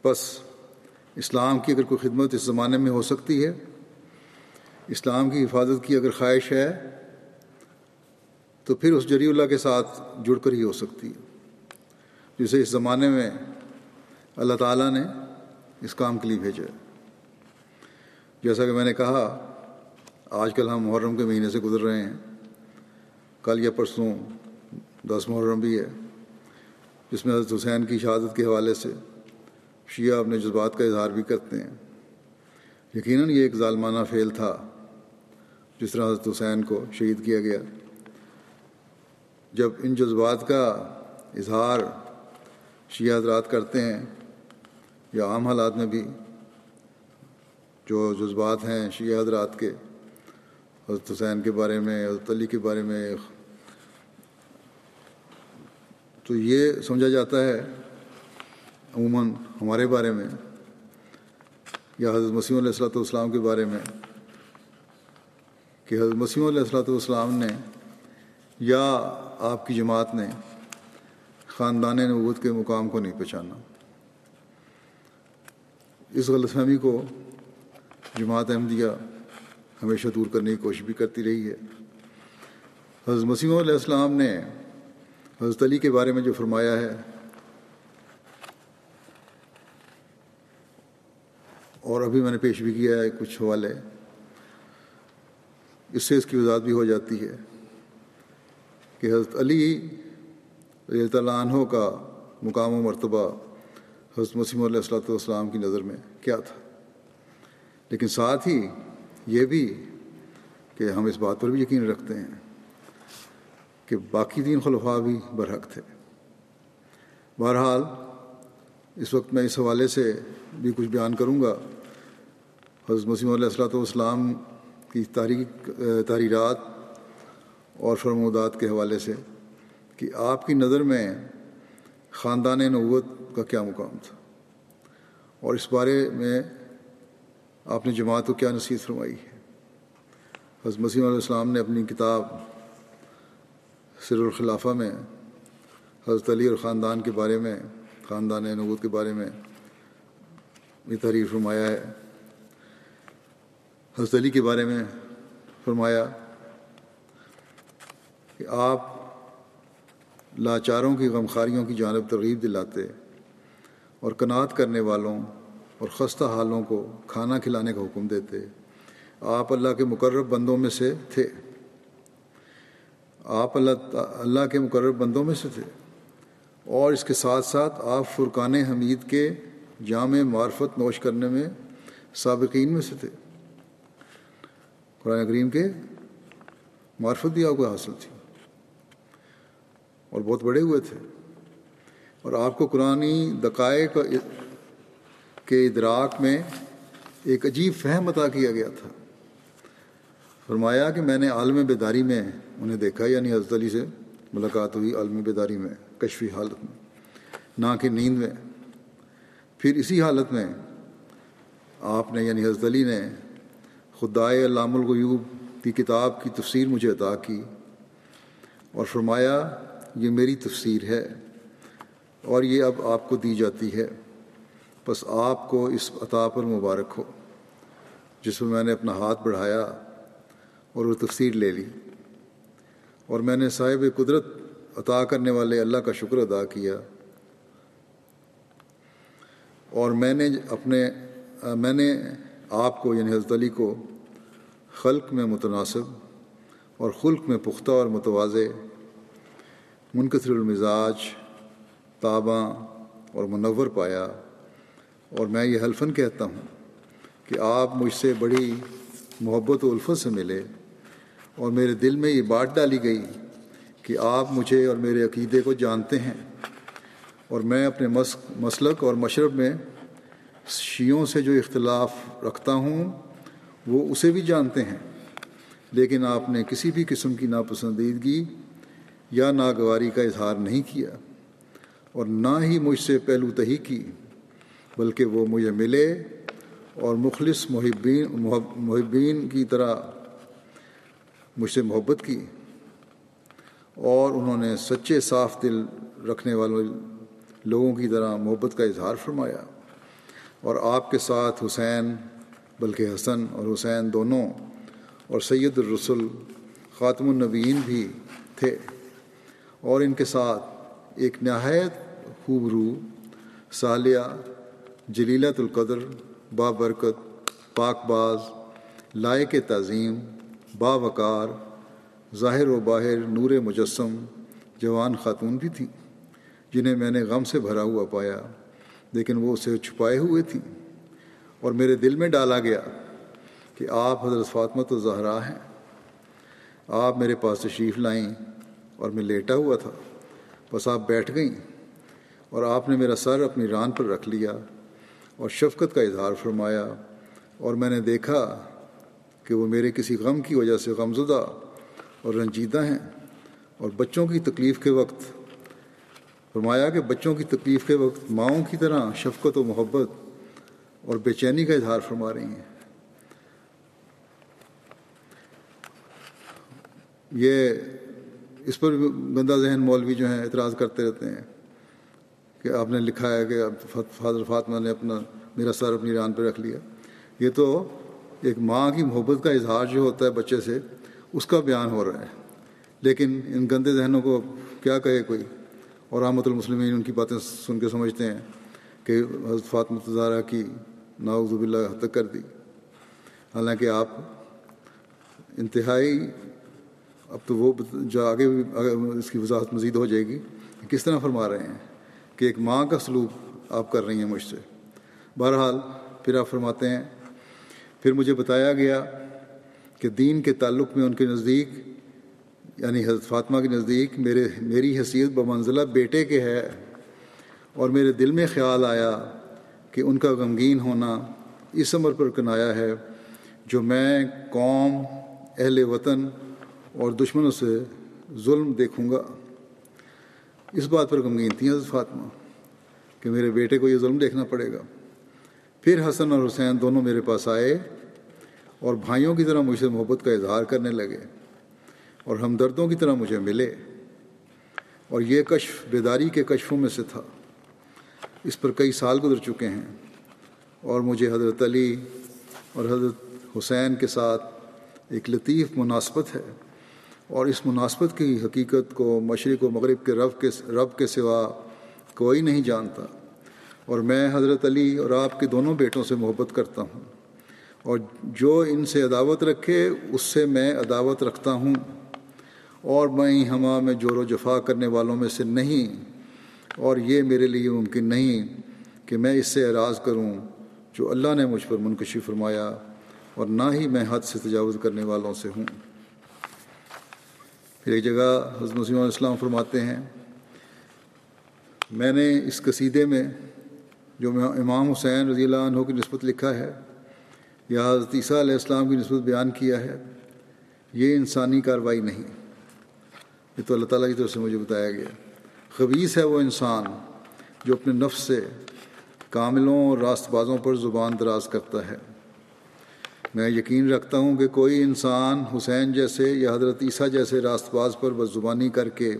بس اسلام کی اگر کوئی خدمت اس زمانے میں ہو سکتی ہے، اسلام کی حفاظت کی اگر خواہش ہے، تو پھر اس جری اللہ کے ساتھ جڑ کر ہی ہو سکتی ہے۔ جسے اس زمانے میں اللہ تعالیٰ نے اس کام کے لیے بھیجا ہے۔ جیسا کہ میں نے کہا، آج کل ہم محرم کے مہینے سے گزر رہے ہیں۔ کل یا پرسوں دس محرم بھی ہے، جس میں حضرت حسین کی شہادت کے حوالے سے شیعہ اپنے جذبات کا اظہار بھی کرتے ہیں۔ یقیناً یہ ایک ظالمانہ فعل تھا جس طرح حضرت حسین کو شہید کیا گیا۔ جب ان جذبات کا اظہار شیعہ حضرات کرتے ہیں یا عام حالات میں بھی جو جذبات ہیں شیعہ حضرات کے حضرت حسین کے بارے میں، حضرت علی کے بارے میں۔ تو یہ سمجھا جاتا ہے عموماً ہمارے بارے میں یا حضرت مسیم علیہ السلۃ والسلام کے بارے میں کہ حضرت مسیم علیہ السلۃ والسلام نے یا آپ کی جماعت نے خاندان نبوت کے مقام کو نہیں پہچانا۔ اس غلط فہمی کو جماعت احمدیہ ہمیشہ دور کرنے کی کوشش بھی کرتی رہی ہے۔ حضرت مسیم علیہ السلام نے حضرت علی کے بارے میں جو فرمایا ہے اور ابھی میں نے پیش بھی کیا ہے کچھ حوالے، اس سے اس کی وضاحت بھی ہو جاتی ہے کہ حضرت علی رضی اللہ عنہ کا مقام و مرتبہ حضرت مسیم علیہ السلۃ والسلام کی نظر میں کیا تھا۔ لیکن ساتھ ہی یہ بھی کہ ہم اس بات پر بھی یقین رکھتے ہیں کہ باقی تین خلفاء بھی برحق تھے۔ بہرحال، اس وقت میں اس حوالے سے بھی کچھ بیان کروں گا۔ حضرت مسیم علیہ السلۃ والسلام کی تاریخ تحریرات اور فرمودات کے حوالے سے کہ آپ کی نظر میں خاندان نوت کا کیا مقام تھا۔ اور اس بارے میں آپ نے جماعت کو کیا نصیحت فرمائی؟ ہے حضرت مسیم علیہ السلام نے اپنی کتاب سر الخلافہ میں، حضرت علی اور خاندان کے بارے میں، خاندان نبوت کے بارے میں یہ تحریر فرمایا ہے۔ حضرت علی کے بارے میں فرمایا کہ آپ لاچاروں کی غمخاریوں کی جانب ترغیب دلاتے اور کنات کرنے والوں اور خستہ حالوں کو کھانا کھلانے کا حکم دیتے۔ آپ اللہ کے مقرب بندوں میں سے تھے۔ آپ اللہ اللہ کے مقرب بندوں میں سے تھے۔ اور اس کے ساتھ ساتھ آپ فرقان حمید کے جامع معرفت نوش کرنے میں سابقین میں سے تھے۔ قرآن کریم کے معرفت بھی آپ کو حاصل تھی۔ اور بہت بڑے ہوئے تھے۔ اور آپ کو قرآن دقائق کے ادراک میں ایک عجیب فہم عطا کیا گیا تھا۔ فرمایا کہ میں نے عالم بیداری میں انہیں دیکھا یعنی حضرت علی سے ملاقات ہوئی عالم بیداری میں، کشفی حالت میں، نہ کہ نیند میں۔ پھر اسی حالت میں آپ نے یعنی حضرت علی نے خدائے علام الغیوب کی کتاب کی تفسیر مجھے عطا کی اور فرمایا، یہ میری تفسیر ہے اور یہ اب آپ کو دی جاتی ہے۔ بس آپ کو اس عطا پر مبارک ہو، جس میں میں نے اپنا ہاتھ بڑھایا اور وہ تفسیر لے لی۔ اور میں نے صاحب قدرت عطا کرنے والے اللہ کا شکر ادا کیا۔ اور میں نے اپنے، میں نے آپ کو یعنی حضرت علی کو خلق میں متناسب اور خلق میں پختہ اور متوازے منقطر المزاج، تاباں اور منور پایا۔ اور میں یہ حلفن کہتا ہوں کہ آپ مجھ سے بڑی محبت و الفت سے ملے اور میرے دل میں یہ بات ڈالی گئی کہ آپ مجھے اور میرے عقیدے کو جانتے ہیں اور میں اپنے مسلک اور مشرب میں شیعوں سے جو اختلاف رکھتا ہوں، وہ اسے بھی جانتے ہیں۔ لیکن آپ نے کسی بھی قسم کی ناپسندیدگی یا ناگواری کا اظہار نہیں کیا اور نہ ہی مجھ سے پہلو تہی کی۔ بلکہ وہ مجھے ملے اور مخلص محبین محبین کی طرح مجھ سے محبت کی اور انہوں نے سچے صاف دل رکھنے والے لوگوں کی طرح محبت کا اظہار فرمایا اور آپ کے ساتھ حسین بلکہ حسن اور حسین دونوں اور سید الرسل خاتم النبیین بھی تھے اور ان کے ساتھ ایک نہایت خوبرو سالیہ جلیلت القدر بابرکت پاک باز، لائق تعظیم باوقار ظاہر و باہر، نور مجسم، جوان خاتون بھی تھیں، جنہیں میں نے غم سے بھرا ہوا پایا، لیکن وہ اسے چھپائے ہوئے تھیں۔ اور میرے دل میں ڈالا گیا کہ آپ حضرت فاطمت و زہرا ہیں۔ آپ میرے پاس تشریف لائیں اور میں لیٹا ہوا تھا، بس آپ بیٹھ گئیں اور آپ نے میرا سر اپنی ران پر رکھ لیا۔ اور شفقت کا اظہار فرمایا اور میں نے دیکھا کہ وہ میرے کسی غم کی وجہ سے غمزدہ اور رنجیدہ ہیں اور بچوں کی تکلیف کے وقت فرمایا کہ بچوں کی تکلیف کے وقت ماؤں کی طرح شفقت و محبت اور بے چینی کا اظہار فرما رہی ہیں۔ یہ اس پر گندہ ذہن مولوی جو ہیں اعتراض کرتے رہتے ہیں۔ کہ آپ نے لکھا ہے کہ فاضر فاطمہ نے اپنا میرا سر اپنی ران پہ رکھ لیا۔ یہ تو ایک ماں کی محبت کا اظہار جو ہوتا ہے بچے سے، اس کا بیان ہو رہا ہے۔ لیکن ان گندے ذہنوں کو کیا کہے کوئی؟ اور رحمۃ المسلمین ان کی باتیں سن کے سمجھتے ہیں کہ حضرت فاطمہ تزارہ کی ناؤز باللہ حد تک کر دی۔ حالانکہ آپ انتہائی اب تو وہ جو آگے بھی اس کی وضاحت مزید ہو جائے گی کس طرح فرما رہے ہیں۔ کہ ایک ماں کا سلوک آپ کر رہی ہیں مجھ سے۔ بہرحال پھر آپ فرماتے ہیں، پھر مجھے بتایا گیا کہ دین کے تعلق میں ان کے نزدیک یعنی حضرت فاطمہ کے نزدیک میرے، میری حیثیت بمنزلہ بیٹے کے ہے اور میرے دل میں خیال آیا کہ ان کا غمگین ہونا اس عمر پر کنایا ہے جو میں قوم، اہل وطن اور دشمنوں سے ظلم دیکھوں گا۔ اس بات پر غمگین تھیں حضرت فاطمہ کہ میرے بیٹے کو یہ ظلم دیکھنا پڑے گا۔ پھر حسن اور حسین دونوں میرے پاس آئے اور بھائیوں کی طرح مجھ سے محبت کا اظہار کرنے لگے اور ہمدردوں کی طرح مجھے ملے اور یہ کشف بیداری کے کشفوں میں سے تھا۔ اس پر کئی سال گزر چکے ہیں اور مجھے حضرت علی اور حضرت حسین کے ساتھ ایک لطیف مناسبت ہے۔ اور اس مناسبت کی حقیقت کو مشرق و مغرب کے رب کے رب کے سوا کوئی نہیں جانتا۔ اور میں حضرت علی اور آپ کے دونوں بیٹوں سے محبت کرتا ہوں۔ اور جو ان سے عداوت رکھے، اس سے میں عداوت رکھتا ہوں۔ اور میں ہما میں جور و جفا کرنے والوں میں سے نہیں۔ اور یہ میرے لیے ممکن نہیں کہ میں اس سے اعراض کروں جو اللہ نے مجھ پر منکشی فرمایا، اور نہ ہی میں حد سے تجاوز کرنے والوں سے ہوں۔ پھر ایک جگہ حضرت مسیم علیہ السلام فرماتے ہیں، میں نے اس قصیدے میں جو امام حسین رضی اللہ عنہ کی نسبت لکھا ہے، یا حضرت عیسیٰ علیہ السلام کی نسبت بیان کیا ہے، یہ انسانی کارروائی نہیں۔ یہ تو اللہ تعالیٰ کی طرف سے مجھے بتایا گیا۔ خبیص ہے وہ انسان جو اپنے نفس سے کاملوں اور راست بازوں پر زبان دراز کرتا ہے۔ میں یقین رکھتا ہوں کہ کوئی انسان حسین جیسے یا حضرت عیسیٰ جیسے راست باز پر بس زبانی کر کے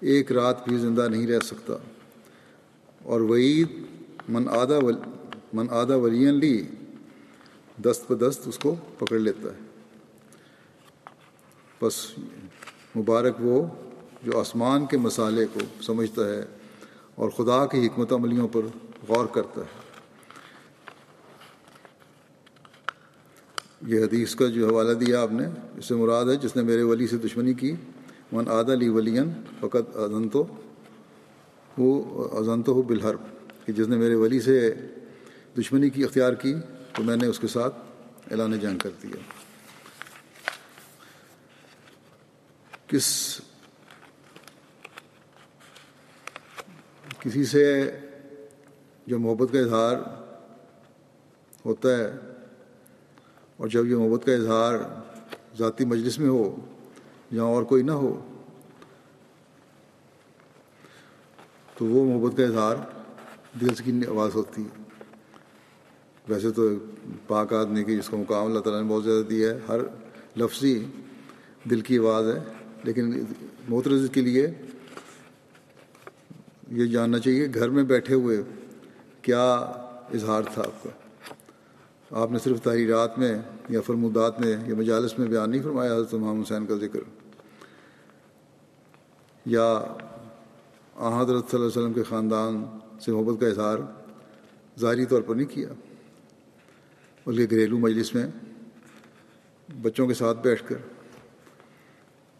ایک رات بھی زندہ نہیں رہ سکتا۔ اور وعید من آدھا من آدھا ولین لی، دست بدست اس کو پکڑ لیتا ہے۔ بس مبارک وہ جو آسمان کے مسالے کو سمجھتا ہے اور خدا کی حکمت عملیوں پر غور کرتا ہے۔ یہ حدیث کا جو حوالہ دیا آپ نے، اس سے مراد ہے جس نے میرے ولی سے دشمنی کی۔ من آد علی ولین فقط ازنتو ہو ازنتو ہو بالحرب، کہ جس نے میرے ولی سے دشمنی کی اختیار کی، تو میں نے اس کے ساتھ اعلان جنگ کر دیا۔ کس کسی سے جو محبت کا اظہار ہوتا ہے اور جب یہ محبت کا اظہار ذاتی مجلس میں ہو جہاں اور کوئی نہ ہو، تو وہ محبت کا اظہار دل کی آواز ہوتی ہے۔ ویسے تو پاک آدمی کی جس کو مقام اللہ تعالیٰ نے بہت زیادہ دیا ہے، ہر لفظی دل کی آواز ہے، لیکن محترز کے لیے یہ جاننا چاہیے گھر میں بیٹھے ہوئے کیا اظہار تھا آپ کا؟ آپ نے صرف تحریرات میں یا فرمودات میں یا مجالس میں بیان نہیں فرمایا حضرت محمد حسین کا ذکر۔ یا حضرت صلی اللہ علیہ وسلم کے خاندان سے محبت کا اظہار ظاہری طور پر نہیں کیا۔ بلکہ گھریلو مجلس میں بچوں کے ساتھ بیٹھ کر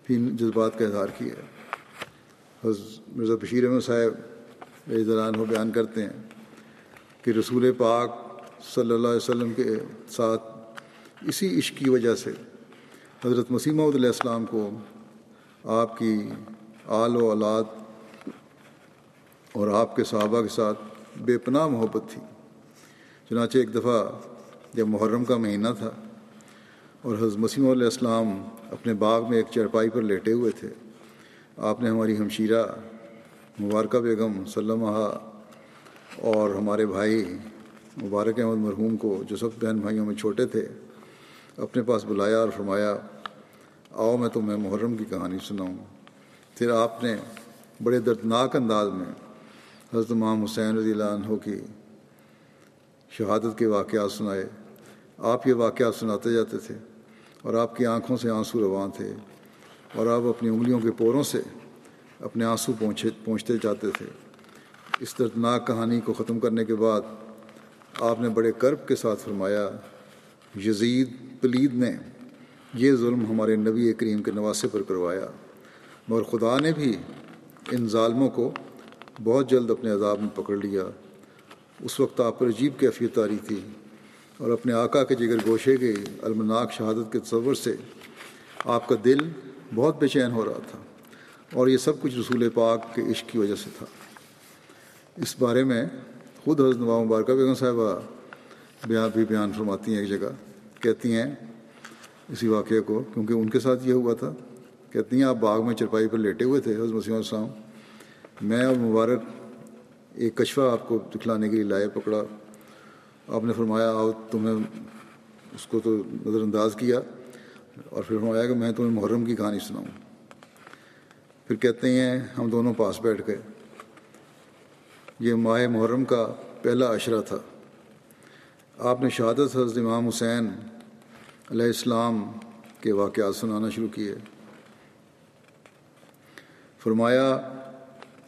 بھی جذبات کا اظہار کیا حضرت مرزا بشیر احمد صاحب دوران ہو بیان کرتے ہیں کہ رسول پاک صلی اللہ علیہ وسلم کے ساتھ اسی عشق کی وجہ سے حضرت مسیمہ علیہ السلام کو آپ کی آل و اولاد اور آپ کے صحابہ کے ساتھ بے پناہ محبت تھی۔ چنانچہ ایک دفعہ جب محرم کا مہینہ تھا اور حضرت مسیم علیہ السلام اپنے باغ میں ایک چرپائی پر لیٹے ہوئے تھے، آپ نے ہماری ہمشیرہ مبارکہ بیگم سلمہ اور ہمارے بھائی مبارک احمد مرحوم کو جو سب بہن بھائیوں میں چھوٹے تھے، اپنے پاس بلایا اور فرمایا، آؤ میں تمہیں محرم کی کہانی سناؤں۔ پھر آپ نے بڑے دردناک انداز میں حضرت امام حسین رضی اللہ عنہ کی شہادت کے واقعات سنائے۔ آپ یہ واقعات سناتے جاتے تھے اور آپ کی آنکھوں سے آنسو رواں تھے اور آپ اپنی انگلیوں کے پوروں سے اپنے آنسو پہنچے پہنچتے جاتے تھے۔ اس دردناک کہانی کو ختم کرنے کے بعد آپ نے بڑے کرب کے ساتھ فرمایا، یزید، پلید نے یہ ظلم ہمارے نبی کریم کے نواسے پر کروایا، مگر خدا نے بھی ان ظالموں کو بہت جلد اپنے عذاب میں پکڑ لیا۔ اس وقت آپ پر عجیب کیفیت آ رہی تھی اور اپنے آقا کے جگر گوشے کے المناک شہادت کے تصور سے آپ کا دل بہت بے چین ہو رہا تھا اور یہ سب کچھ رسول پاک کے عشق کی وجہ سے تھا۔ اس بارے میں خود حضرت نواب مبارکہ بیگم صاحبہ بیان بھی بیان فرماتی ہیں ایک جگہ، کہتی ہیں اسی واقعے کو، کیونکہ ان کے ساتھ یہ ہوا تھا، کہتی ہیں آپ باغ میں چرپائی پر لیٹے ہوئے تھے حضرت مسیم السلام، میں اور مبارک ایک کشفہ آپ کو دکھلانے کے لیے لائے، پکڑا۔ آپ نے فرمایا، آؤ تمہیں اس کو تو نظر انداز کیا، اور پھر فرمایا کہ میں تمہیں محرم کی کہانی سناؤں۔ پھر کہتے ہیں، ہم دونوں پاس بیٹھ گئے۔ یہ ماہ محرم کا پہلا عشرہ تھا۔ آپ نے شہادت حضرت امام حسین علیہ السلام کے واقعات سنانا شروع کیے۔ فرمایا،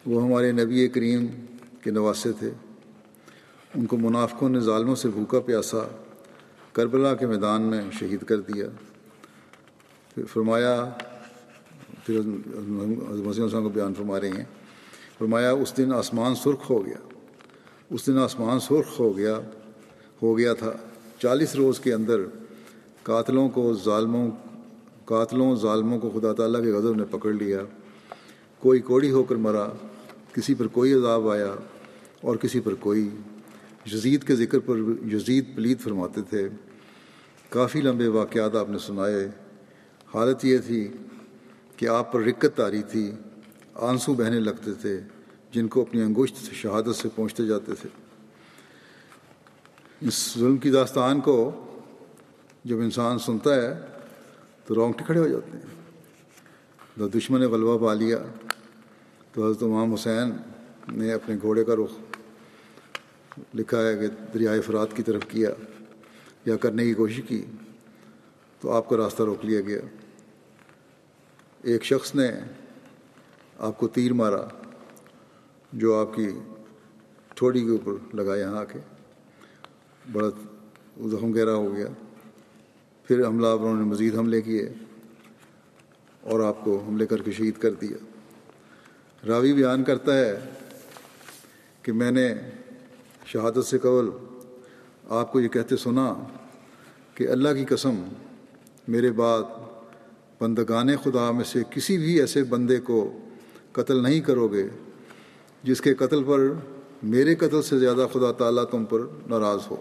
وہ ہمارے نبی کریم کے نواسے تھے۔ ان کو منافقوں نے ظالموں سے بھوکا پیاسا، کربلا کے میدان میں شہید کر دیا۔ پھر فرمایا، پھر مسلم کو بیان فرما رہے ہیں۔ فرمایا، اس دن آسمان سرخ ہو گیا۔ اس دن آسمان سرخ ہو گیا ہو گیا تھا۔ چالیس روز کے اندر قاتلوں کو ظالموں، قاتلوں، ظالموں کو خدا تعالیٰ کے غضب نے پکڑ لیا۔ کوئی کوڑی ہو کر مرا، کسی پر کوئی عذاب آیا اور کسی پر کوئی۔ یزید کے ذکر پر یزید پلید فرماتے تھے، کافی لمبے واقعات آپ نے سنائے۔ حالت یہ تھی کہ آپ پر رکت آ رہی تھی۔ آنسو بہنے لگتے تھے، جن کو اپنی انگشت شہادت سے پہنچتے جاتے تھے۔ اس ظلم کی داستان کو جب انسان سنتا ہے، تو رونگٹے کھڑے ہو جاتے ہیں۔ جب دشمن نے غلبہ پا لیا۔ تو حضرت امام حسین نے اپنے گھوڑے کا رخ لکھا ہے کہ دریائے فرات کی طرف کیا یا کرنے کی کوشش کی۔ تو آپ کا راستہ روک لیا گیا۔ ایک شخص نے آپ کو تیر مارا، جو آپ کی تھوڑی کے اوپر لگا یہاں آ کے، بڑا زخم گہرا ہو گیا۔ پھر حملہ آوروں نے مزید حملے کیے اور آپ کو حملے کر کے شہید کر دیا۔ راوی بیان کرتا ہے کہ میں نے شہادت سے قبل آپ کو یہ کہتے سنا کہ اللہ کی قسم میرے بعد بندگان خدا میں سے کسی بھی ایسے بندے کو قتل نہیں کرو گے، جس کے قتل پر میرے قتل سے زیادہ خدا تعالیٰ تم پر ناراض ہو۔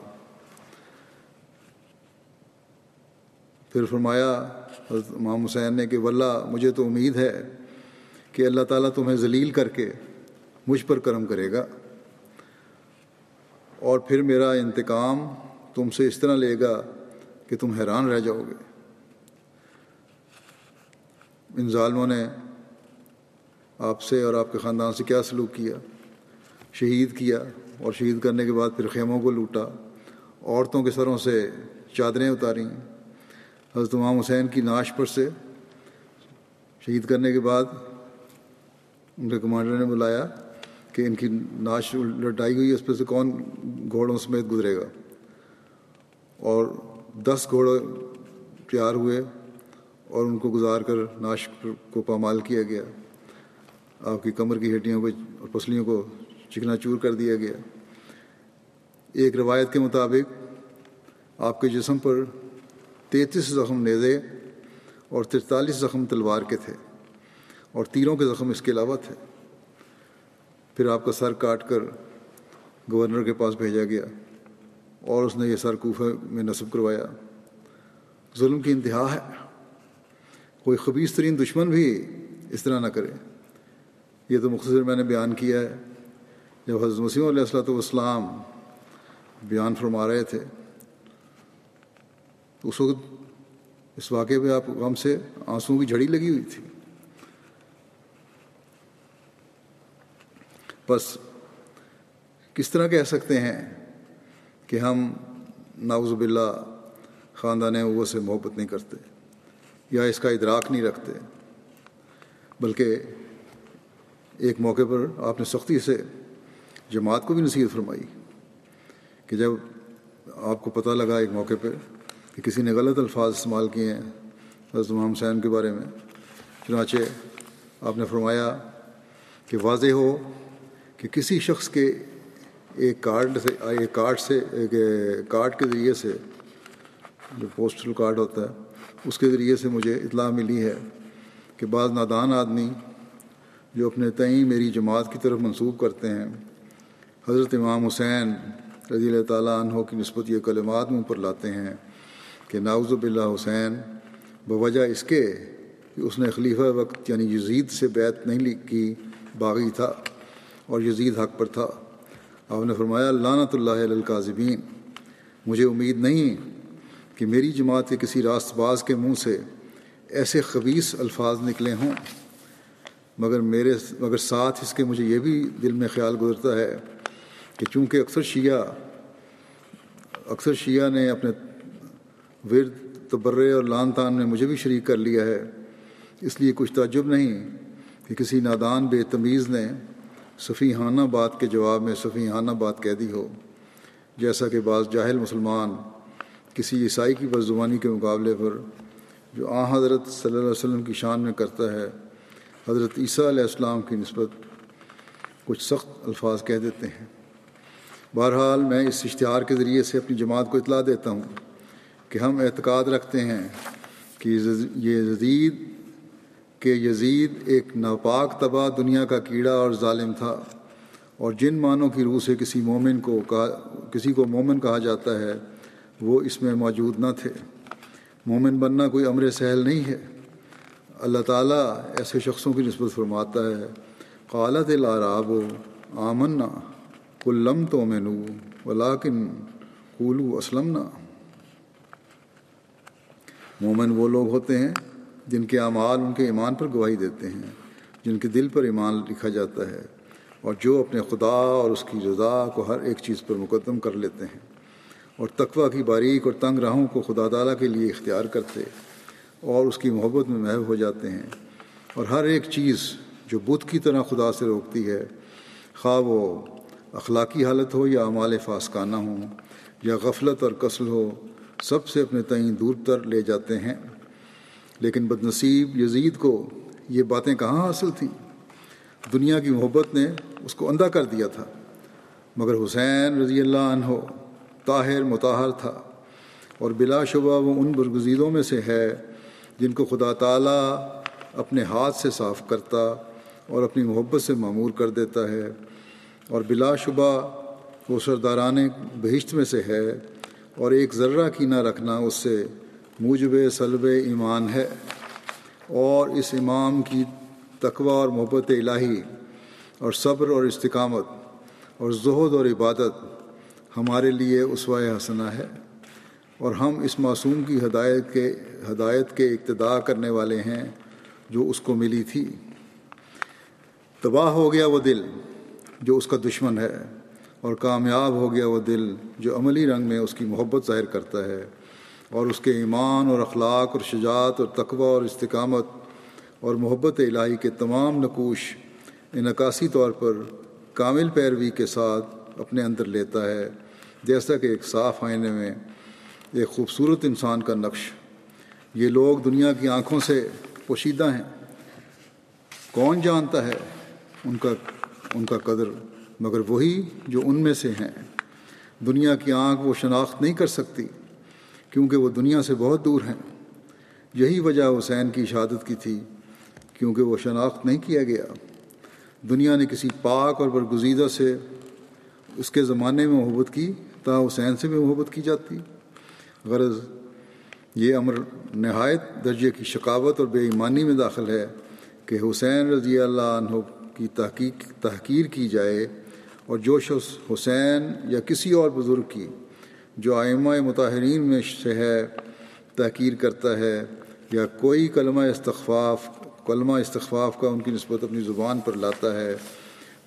پھر فرمایا، حضرت امام حسین نے کہ واللہ، مجھے تو امید ہے کہ اللہ تعالیٰ تمہیں ذلیل کر کے مجھ پر کرم کرے گا۔ اور پھر میرا انتقام تم سے اس طرح لے گا کہ تم حیران رہ جاؤ گے۔ ان ظالموں نے آپ سے اور آپ کے خاندان سے کیا سلوک کیا؟ شہید کیا اور شہید کرنے کے بعد پھر خیموں کو لوٹا، عورتوں کے سروں سے چادریں اتاریں حضرت امام حسین کی ناش پر سے شہید کرنے کے بعد ان کے کمانڈر نے بلایا کہ ان کی ناش لٹائی ہوئی، اس پہ سے کون گھوڑوں سمیت گزرے گا؟ اور دس گھوڑے تیار ہوئے اور ان کو گزار کر ناش کو پامال کیا گیا۔ آپ کی کمر کی ہڈیوں کو اور پسلیوں کو چکنا چور کر دیا گیا۔ ایک روایت کے مطابق آپ کے جسم پر تینتیس زخم نیزے اور ترتالیس زخم تلوار کے تھے اور تیروں کے زخم اس کے علاوہ تھے۔ پھر آپ کا سر کاٹ کر گورنر کے پاس بھیجا گیا اور اس نے یہ سر کوفہ میں نصب کروایا۔ ظلم کی انتہا ہے۔ کوئی خبیص ترین دشمن بھی اس طرح نہ کرے۔ یہ تو مختصر میں نے بیان کیا ہے۔ جب حضرت مسیم علیہ السلۃ والسلام بیان فرما رہے تھے اس وقت اس واقعے پہ آپ غم سے آنسوؤں کی جھڑی لگی ہوئی تھی۔ بس کس طرح کہہ سکتے ہیں کہ ہم ناوز باللہ خاندان وہ سے محبت نہیں کرتے یا اس کا ادراک نہیں رکھتے، بلکہ ایک موقع پر آپ نے سختی سے جماعت کو بھی نصیحت فرمائی کہ جب آپ کو پتہ لگا ایک موقع پہ کہ کسی نے غلط الفاظ استعمال کیے ہیں حضرت امام حسین کے بارے میں، چنانچہ آپ نے فرمایا کہ واضح ہو کہ کسی شخص کے ایک کارڈ سے، ایک کارڈ سے، ایک کارڈ کے ذریعے سے، جو پوسٹل کارڈ ہوتا ہے، اس کے ذریعے سے مجھے اطلاع ملی ہے کہ بعض نادان آدمی جو اپنے تئیں میری جماعت کی طرف منسوخ کرتے ہیں۔ حضرت امام حسین رضی اللہ تعالیٰ عنہ کی نسبت یہ کلمات منہ پر لاتے ہیں کہ ناوز باللہ حسین، بوجہ اس کے کہ اس نے خلیفہ وقت یعنی یزید سے بیت نہیں کی، باغی تھا اور یزید حق پر تھا۔ آپ نے فرمایا لانت اللہ القاظبین مجھے امید نہیں کہ میری جماعت کے کسی راست باز کے منہ سے ایسے خبیص الفاظ نکلے ہوں۔ مگر میرے مگر ساتھ اس کے مجھے یہ بھی دل میں خیال گزرتا ہے کہ چونکہ اکثر شیعہ اکثر شیعہ نے اپنے ورد، تبرے اور لان تان میں مجھے بھی شریک کر لیا ہے، اس لیے کچھ تعجب نہیں کہ کسی نادان بے تمیز نے صفیحانہ بات کے جواب میں صفیحانہ بات کہہ دی ہو۔ جیسا کہ بعض جاہل مسلمان کسی عیسائی کی بدزبانی کے مقابلے پر جو آ حضرت صلی اللہ علیہ وسلم کی شان میں کرتا ہے حضرت عیسیٰ علیہ السلام کی نسبت کچھ سخت الفاظ کہہ دیتے ہیں۔ بہرحال میں اس اشتہار کے ذریعے سے اپنی جماعت کو اطلاع دیتا ہوں کہ ہم اعتقاد رکھتے ہیں کہ یہ جدید کہ یزید ایک ناپاک تباہ دنیا کا کیڑا اور ظالم تھا اور جن معنوں کی روح سے کسی مومن کو کہا، کسی کو مومن کہا جاتا ہے، وہ اس میں موجود نہ تھے۔ مومن بننا کوئی امر سہل نہیں ہے۔ اللہ تعالیٰ ایسے شخصوں کی نسبت فرماتا ہے، قالت العراب و آمنا کلم تو میں نو ولاکن قولو اسلم مومن وہ لوگ ہوتے ہیں جن کے اعمال ان کے ایمان پر گواہی دیتے ہیں، جن کے دل پر ایمان لکھا جاتا ہے اور جو اپنے خدا اور اس کی رضا کو ہر ایک چیز پر مقدم کر لیتے ہیں اور تقوی کی باریک اور تنگ راہوں کو خدا تعالیٰ کے لیے اختیار کرتے۔ اور اس کی محبت میں محب ہو جاتے ہیں۔ اور ہر ایک چیز جو بدھ کی طرح خدا سے روکتی ہے، خواہ وہ اخلاقی حالت ہو یا اعمال فاسکانہ ہوں، یا غفلت اور قسل ہو، سب سے اپنے تئیں دور تر لے جاتے ہیں۔ لیکن بد نصیب یزید کو یہ باتیں کہاں حاصل تھیں؟ دنیا کی محبت نے اس کو اندھا کر دیا تھا۔ مگر حسین رضی اللہ عنہ طاہر متاہر تھا۔ اور بلا شبہ وہ ان برگزیدوں میں سے ہے جن کو خدا تعالیٰ اپنے ہاتھ سے صاف کرتا اور اپنی محبت سے معمور کر دیتا ہے اور بلا شبہ وہ سرداران بہشت میں سے ہے اور ایک ذرہ کی نہ رکھنا اس سے موجب سلب ایمان ہے اور اس امام کی تقوی اور محبت الہی اور صبر اور استقامت اور زہد اور عبادت ہمارے لیے اسوہ حسنہ ہے۔ اور ہم اس معصوم کی ہدایت کے ہدایت کے اقتدا کرنے والے ہیں جو اس کو ملی تھی۔ تباہ ہو گیا وہ دل جو اس کا دشمن ہے اور کامیاب ہو گیا وہ دل جو عملی رنگ میں اس کی محبت ظاہر کرتا ہے اور اس کے ایمان اور اخلاق اور شجاعت اور تقوی اور استقامت اور محبت الہی کے تمام نقوش انعکاسی طور پر کامل پیروی کے ساتھ اپنے اندر لیتا ہے، جیسا کہ ایک صاف آئینے میں ایک خوبصورت انسان کا نقش۔ یہ لوگ دنیا کی آنکھوں سے پوشیدہ ہیں۔ کون جانتا ہے ان کا ان کا قدر؟ مگر وہی جو ان میں سے ہیں۔ دنیا کی آنکھ وہ شناخت نہیں کر سکتی، کیونکہ وہ دنیا سے بہت دور ہیں۔ یہی وجہ حسین کی شہادت کی تھی، کیونکہ وہ شناخت نہیں کیا گیا۔ دنیا نے کسی پاک اور برگزیدہ سے اس کے زمانے میں محبت کی، تا حسین سے بھی محبت کی جاتی۔ غرض یہ امر نہایت درجے کی شکاوت اور بے ایمانی میں داخل ہے کہ حسین رضی اللہ عنہ کی تحقیق تحقیر کی جائے اور جو شخص حسین یا کسی اور بزرگ کی جو آئمہ متاہرین میں سے ہے، تحقیر کرتا ہے یا کوئی کلمہ استخفاف کلمہ استخفاف کا ان کی نسبت اپنی زبان پر لاتا ہے،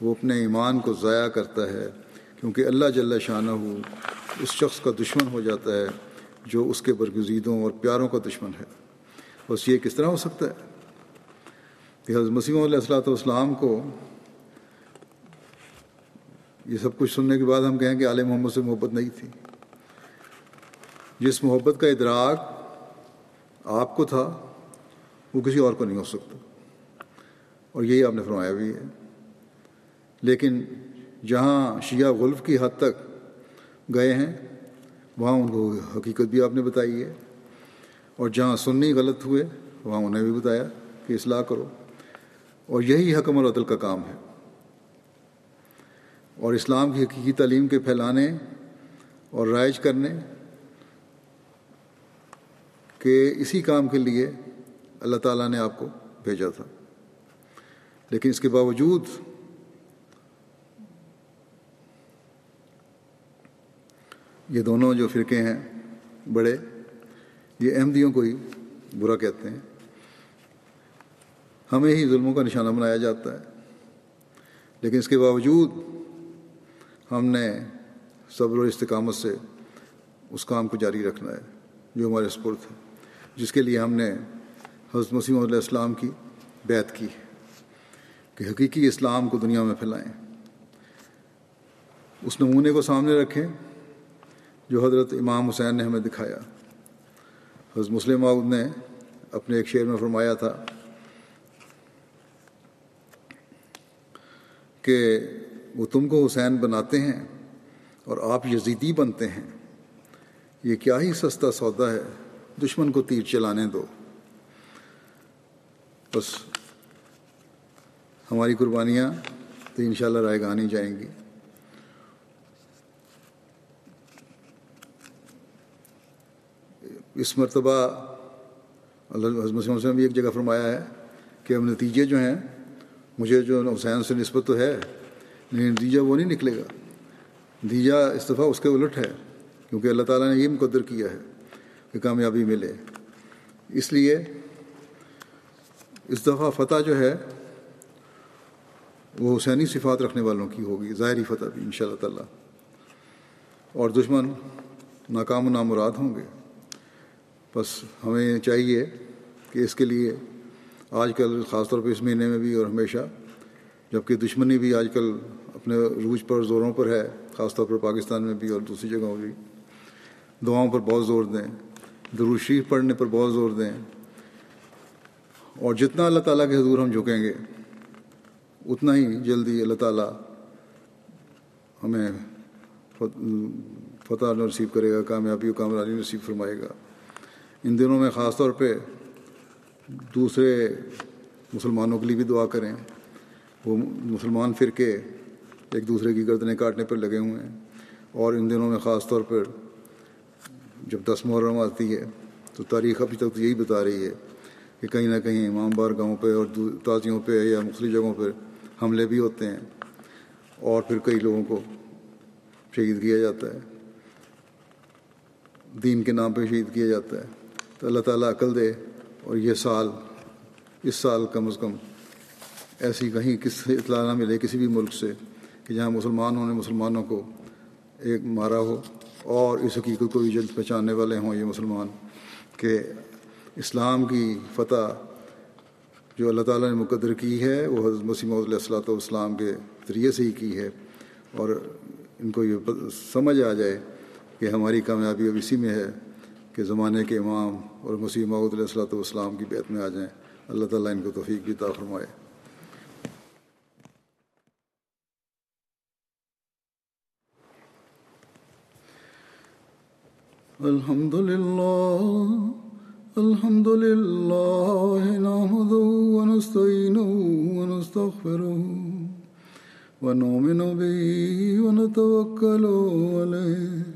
وہ اپنے ایمان کو ضائع کرتا ہے کیونکہ اللہ جل شانہ ہو اس شخص کا دشمن ہو جاتا ہے۔ جو اس کے برگزیدوں اور پیاروں کا دشمن ہے۔ بس یہ کس طرح ہو سکتا ہے؟ کہ حضرت مسیم علیہ السلاۃ والسلام کو یہ سب کچھ سننے کے بعد ہم کہیں کہ علیہ محمد سے محبت نہیں تھی۔ جس محبت کا ادراک آپ کو تھا، وہ کسی اور کو نہیں ہو سکتا۔ اور یہی آپ نے فرمایا بھی ہے۔ لیکن جہاں شیعہ غلف کی حد تک گئے ہیں وہاں ان کو حقیقت بھی آپ نے بتائی ہے اور جہاں سننی غلط ہوئے، وہاں انہیں بھی بتایا کہ اصلاح کرو۔ اور یہی حکم العدل کا کام ہے۔ اور اسلام کی حقیقی تعلیم کے پھیلانے اور رائج کرنے کہ اسی کام کے لیے اللہ تعالیٰ نے آپ کو بھیجا تھا۔ لیکن اس کے باوجود یہ دونوں جو فرقے ہیں، بڑے، یہ احمدیوں کو ہی برا کہتے ہیں۔ ہمیں ہی ظلموں کا نشانہ بنایا جاتا ہے۔ لیکن اس کے باوجود ہم نے صبر و استقامت سے اس کام کو جاری رکھنا ہے، جو ہمارے سپرد ہے، جس کے لیے ہم نے حضرت مسیم علیہ السلام کی بیت کی کہ حقیقی اسلام کو دنیا میں پھیلائیں۔ اس نمونے کو سامنے رکھیں۔ جو حضرت امام حسین نے ہمیں دکھایا۔ حضرت مسلم معود نے اپنے ایک شعر میں فرمایا تھا کہ وہ تم کو حسین بناتے ہیں اور آپ یزیدی بنتے ہیں۔ یہ کیا ہی سستا سودا ہے، دشمن کو تیر چلانے دو۔ بس ہماری قربانیاں تو انشاءاللہ رائے گانی جائیں گی۔ اس مرتبہ اللہ حضمت نے بھی ایک جگہ فرمایا ہے کہ اب نتیجے جو ہیں، مجھے جو حسین سے نسبت تو ہے، لیکن نتیجہ وہ نہیں نکلے گا۔ نتیجہ اس دفعہ اس کے الٹ ہے، کیونکہ اللہ تعالیٰ نے یہ مقدر کیا ہے کہ کامیابی ملے۔ اس لیے اس دفعہ فتح جو ہے، وہ حسینی صفات رکھنے والوں کی ہوگی، ظاہری فتح بھی ان شاء اللہ تعالیٰ۔ اور دشمن ناکام و نامراد ہوں گے۔ بس ہمیں چاہیے کہ اس کے لیے آج کل خاص طور پہ اس مہینے میں بھی اور ہمیشہ جبکہ دشمنی بھی آج کل اپنے روج پر زوروں پر ہے، خاص طور پر پاکستان میں بھی اور دوسری جگہوں بھی۔ دعاؤں پر بہت زور دیں دروشریف پڑھنے پر بہت زور دیں۔ اور جتنا اللہ تعالیٰ کے حضور ہم جھکیں گے، اتنا ہی جلدی اللہ تعالیٰ ہمیں فتح نصیب کرے گا، کامیابی و کامرانی نصیب فرمائے گا۔ ان دنوں میں خاص طور پہ دوسرے مسلمانوں کے لیے بھی دعا کریں۔ وہ مسلمان فرقے ایک دوسرے کی گردنیں کاٹنے پر لگے ہوئے ہیں۔ اور ان دنوں میں خاص طور پر جب دس محرم آتی ہے، تو تاریخ ابھی تک تو یہی بتا رہی ہے کہ کہیں نہ کہیں امام بار گاؤں پہ اور تازیوں پہ یا مختلف جگہوں پر حملے بھی ہوتے ہیں۔ اور پھر کئی لوگوں کو شہید کیا جاتا ہے۔ دین کے نام پہ شہید کیا جاتا ہے۔ تو اللہ تعالیٰ عقل دے اور یہ سال، اس سال کم از کم ایسی کہیں کس اطلاع نہ ملے کسی بھی ملک سے کہ جہاں مسلمانوں نے مسلمانوں کو ایک مارا ہو اور اس حقیقت کو بھی جلد پہچاننے والے ہوں یہ مسلمان کہ اسلام کی فتح جو اللہ تعالیٰ نے مقدر کی ہے، وہ حضرت مسیم علیہ السلاۃ والسلام کے ذریعے سے ہی کی ہے اور ان کو یہ سمجھ آ جائے کہ ہماری کامیابی اب اسی میں ہے۔ کہ زمانے کے امام اور مسیح محدود علیہ السلاۃ والسلام کی بیت میں آ جائیں۔ اللہ تعالیٰ ان کو توفیق بھی تا فرمائے۔ الحمد للہ الحمد لله نحمده ونستعينه ونستغفره ونؤمن به ونتوكل عليه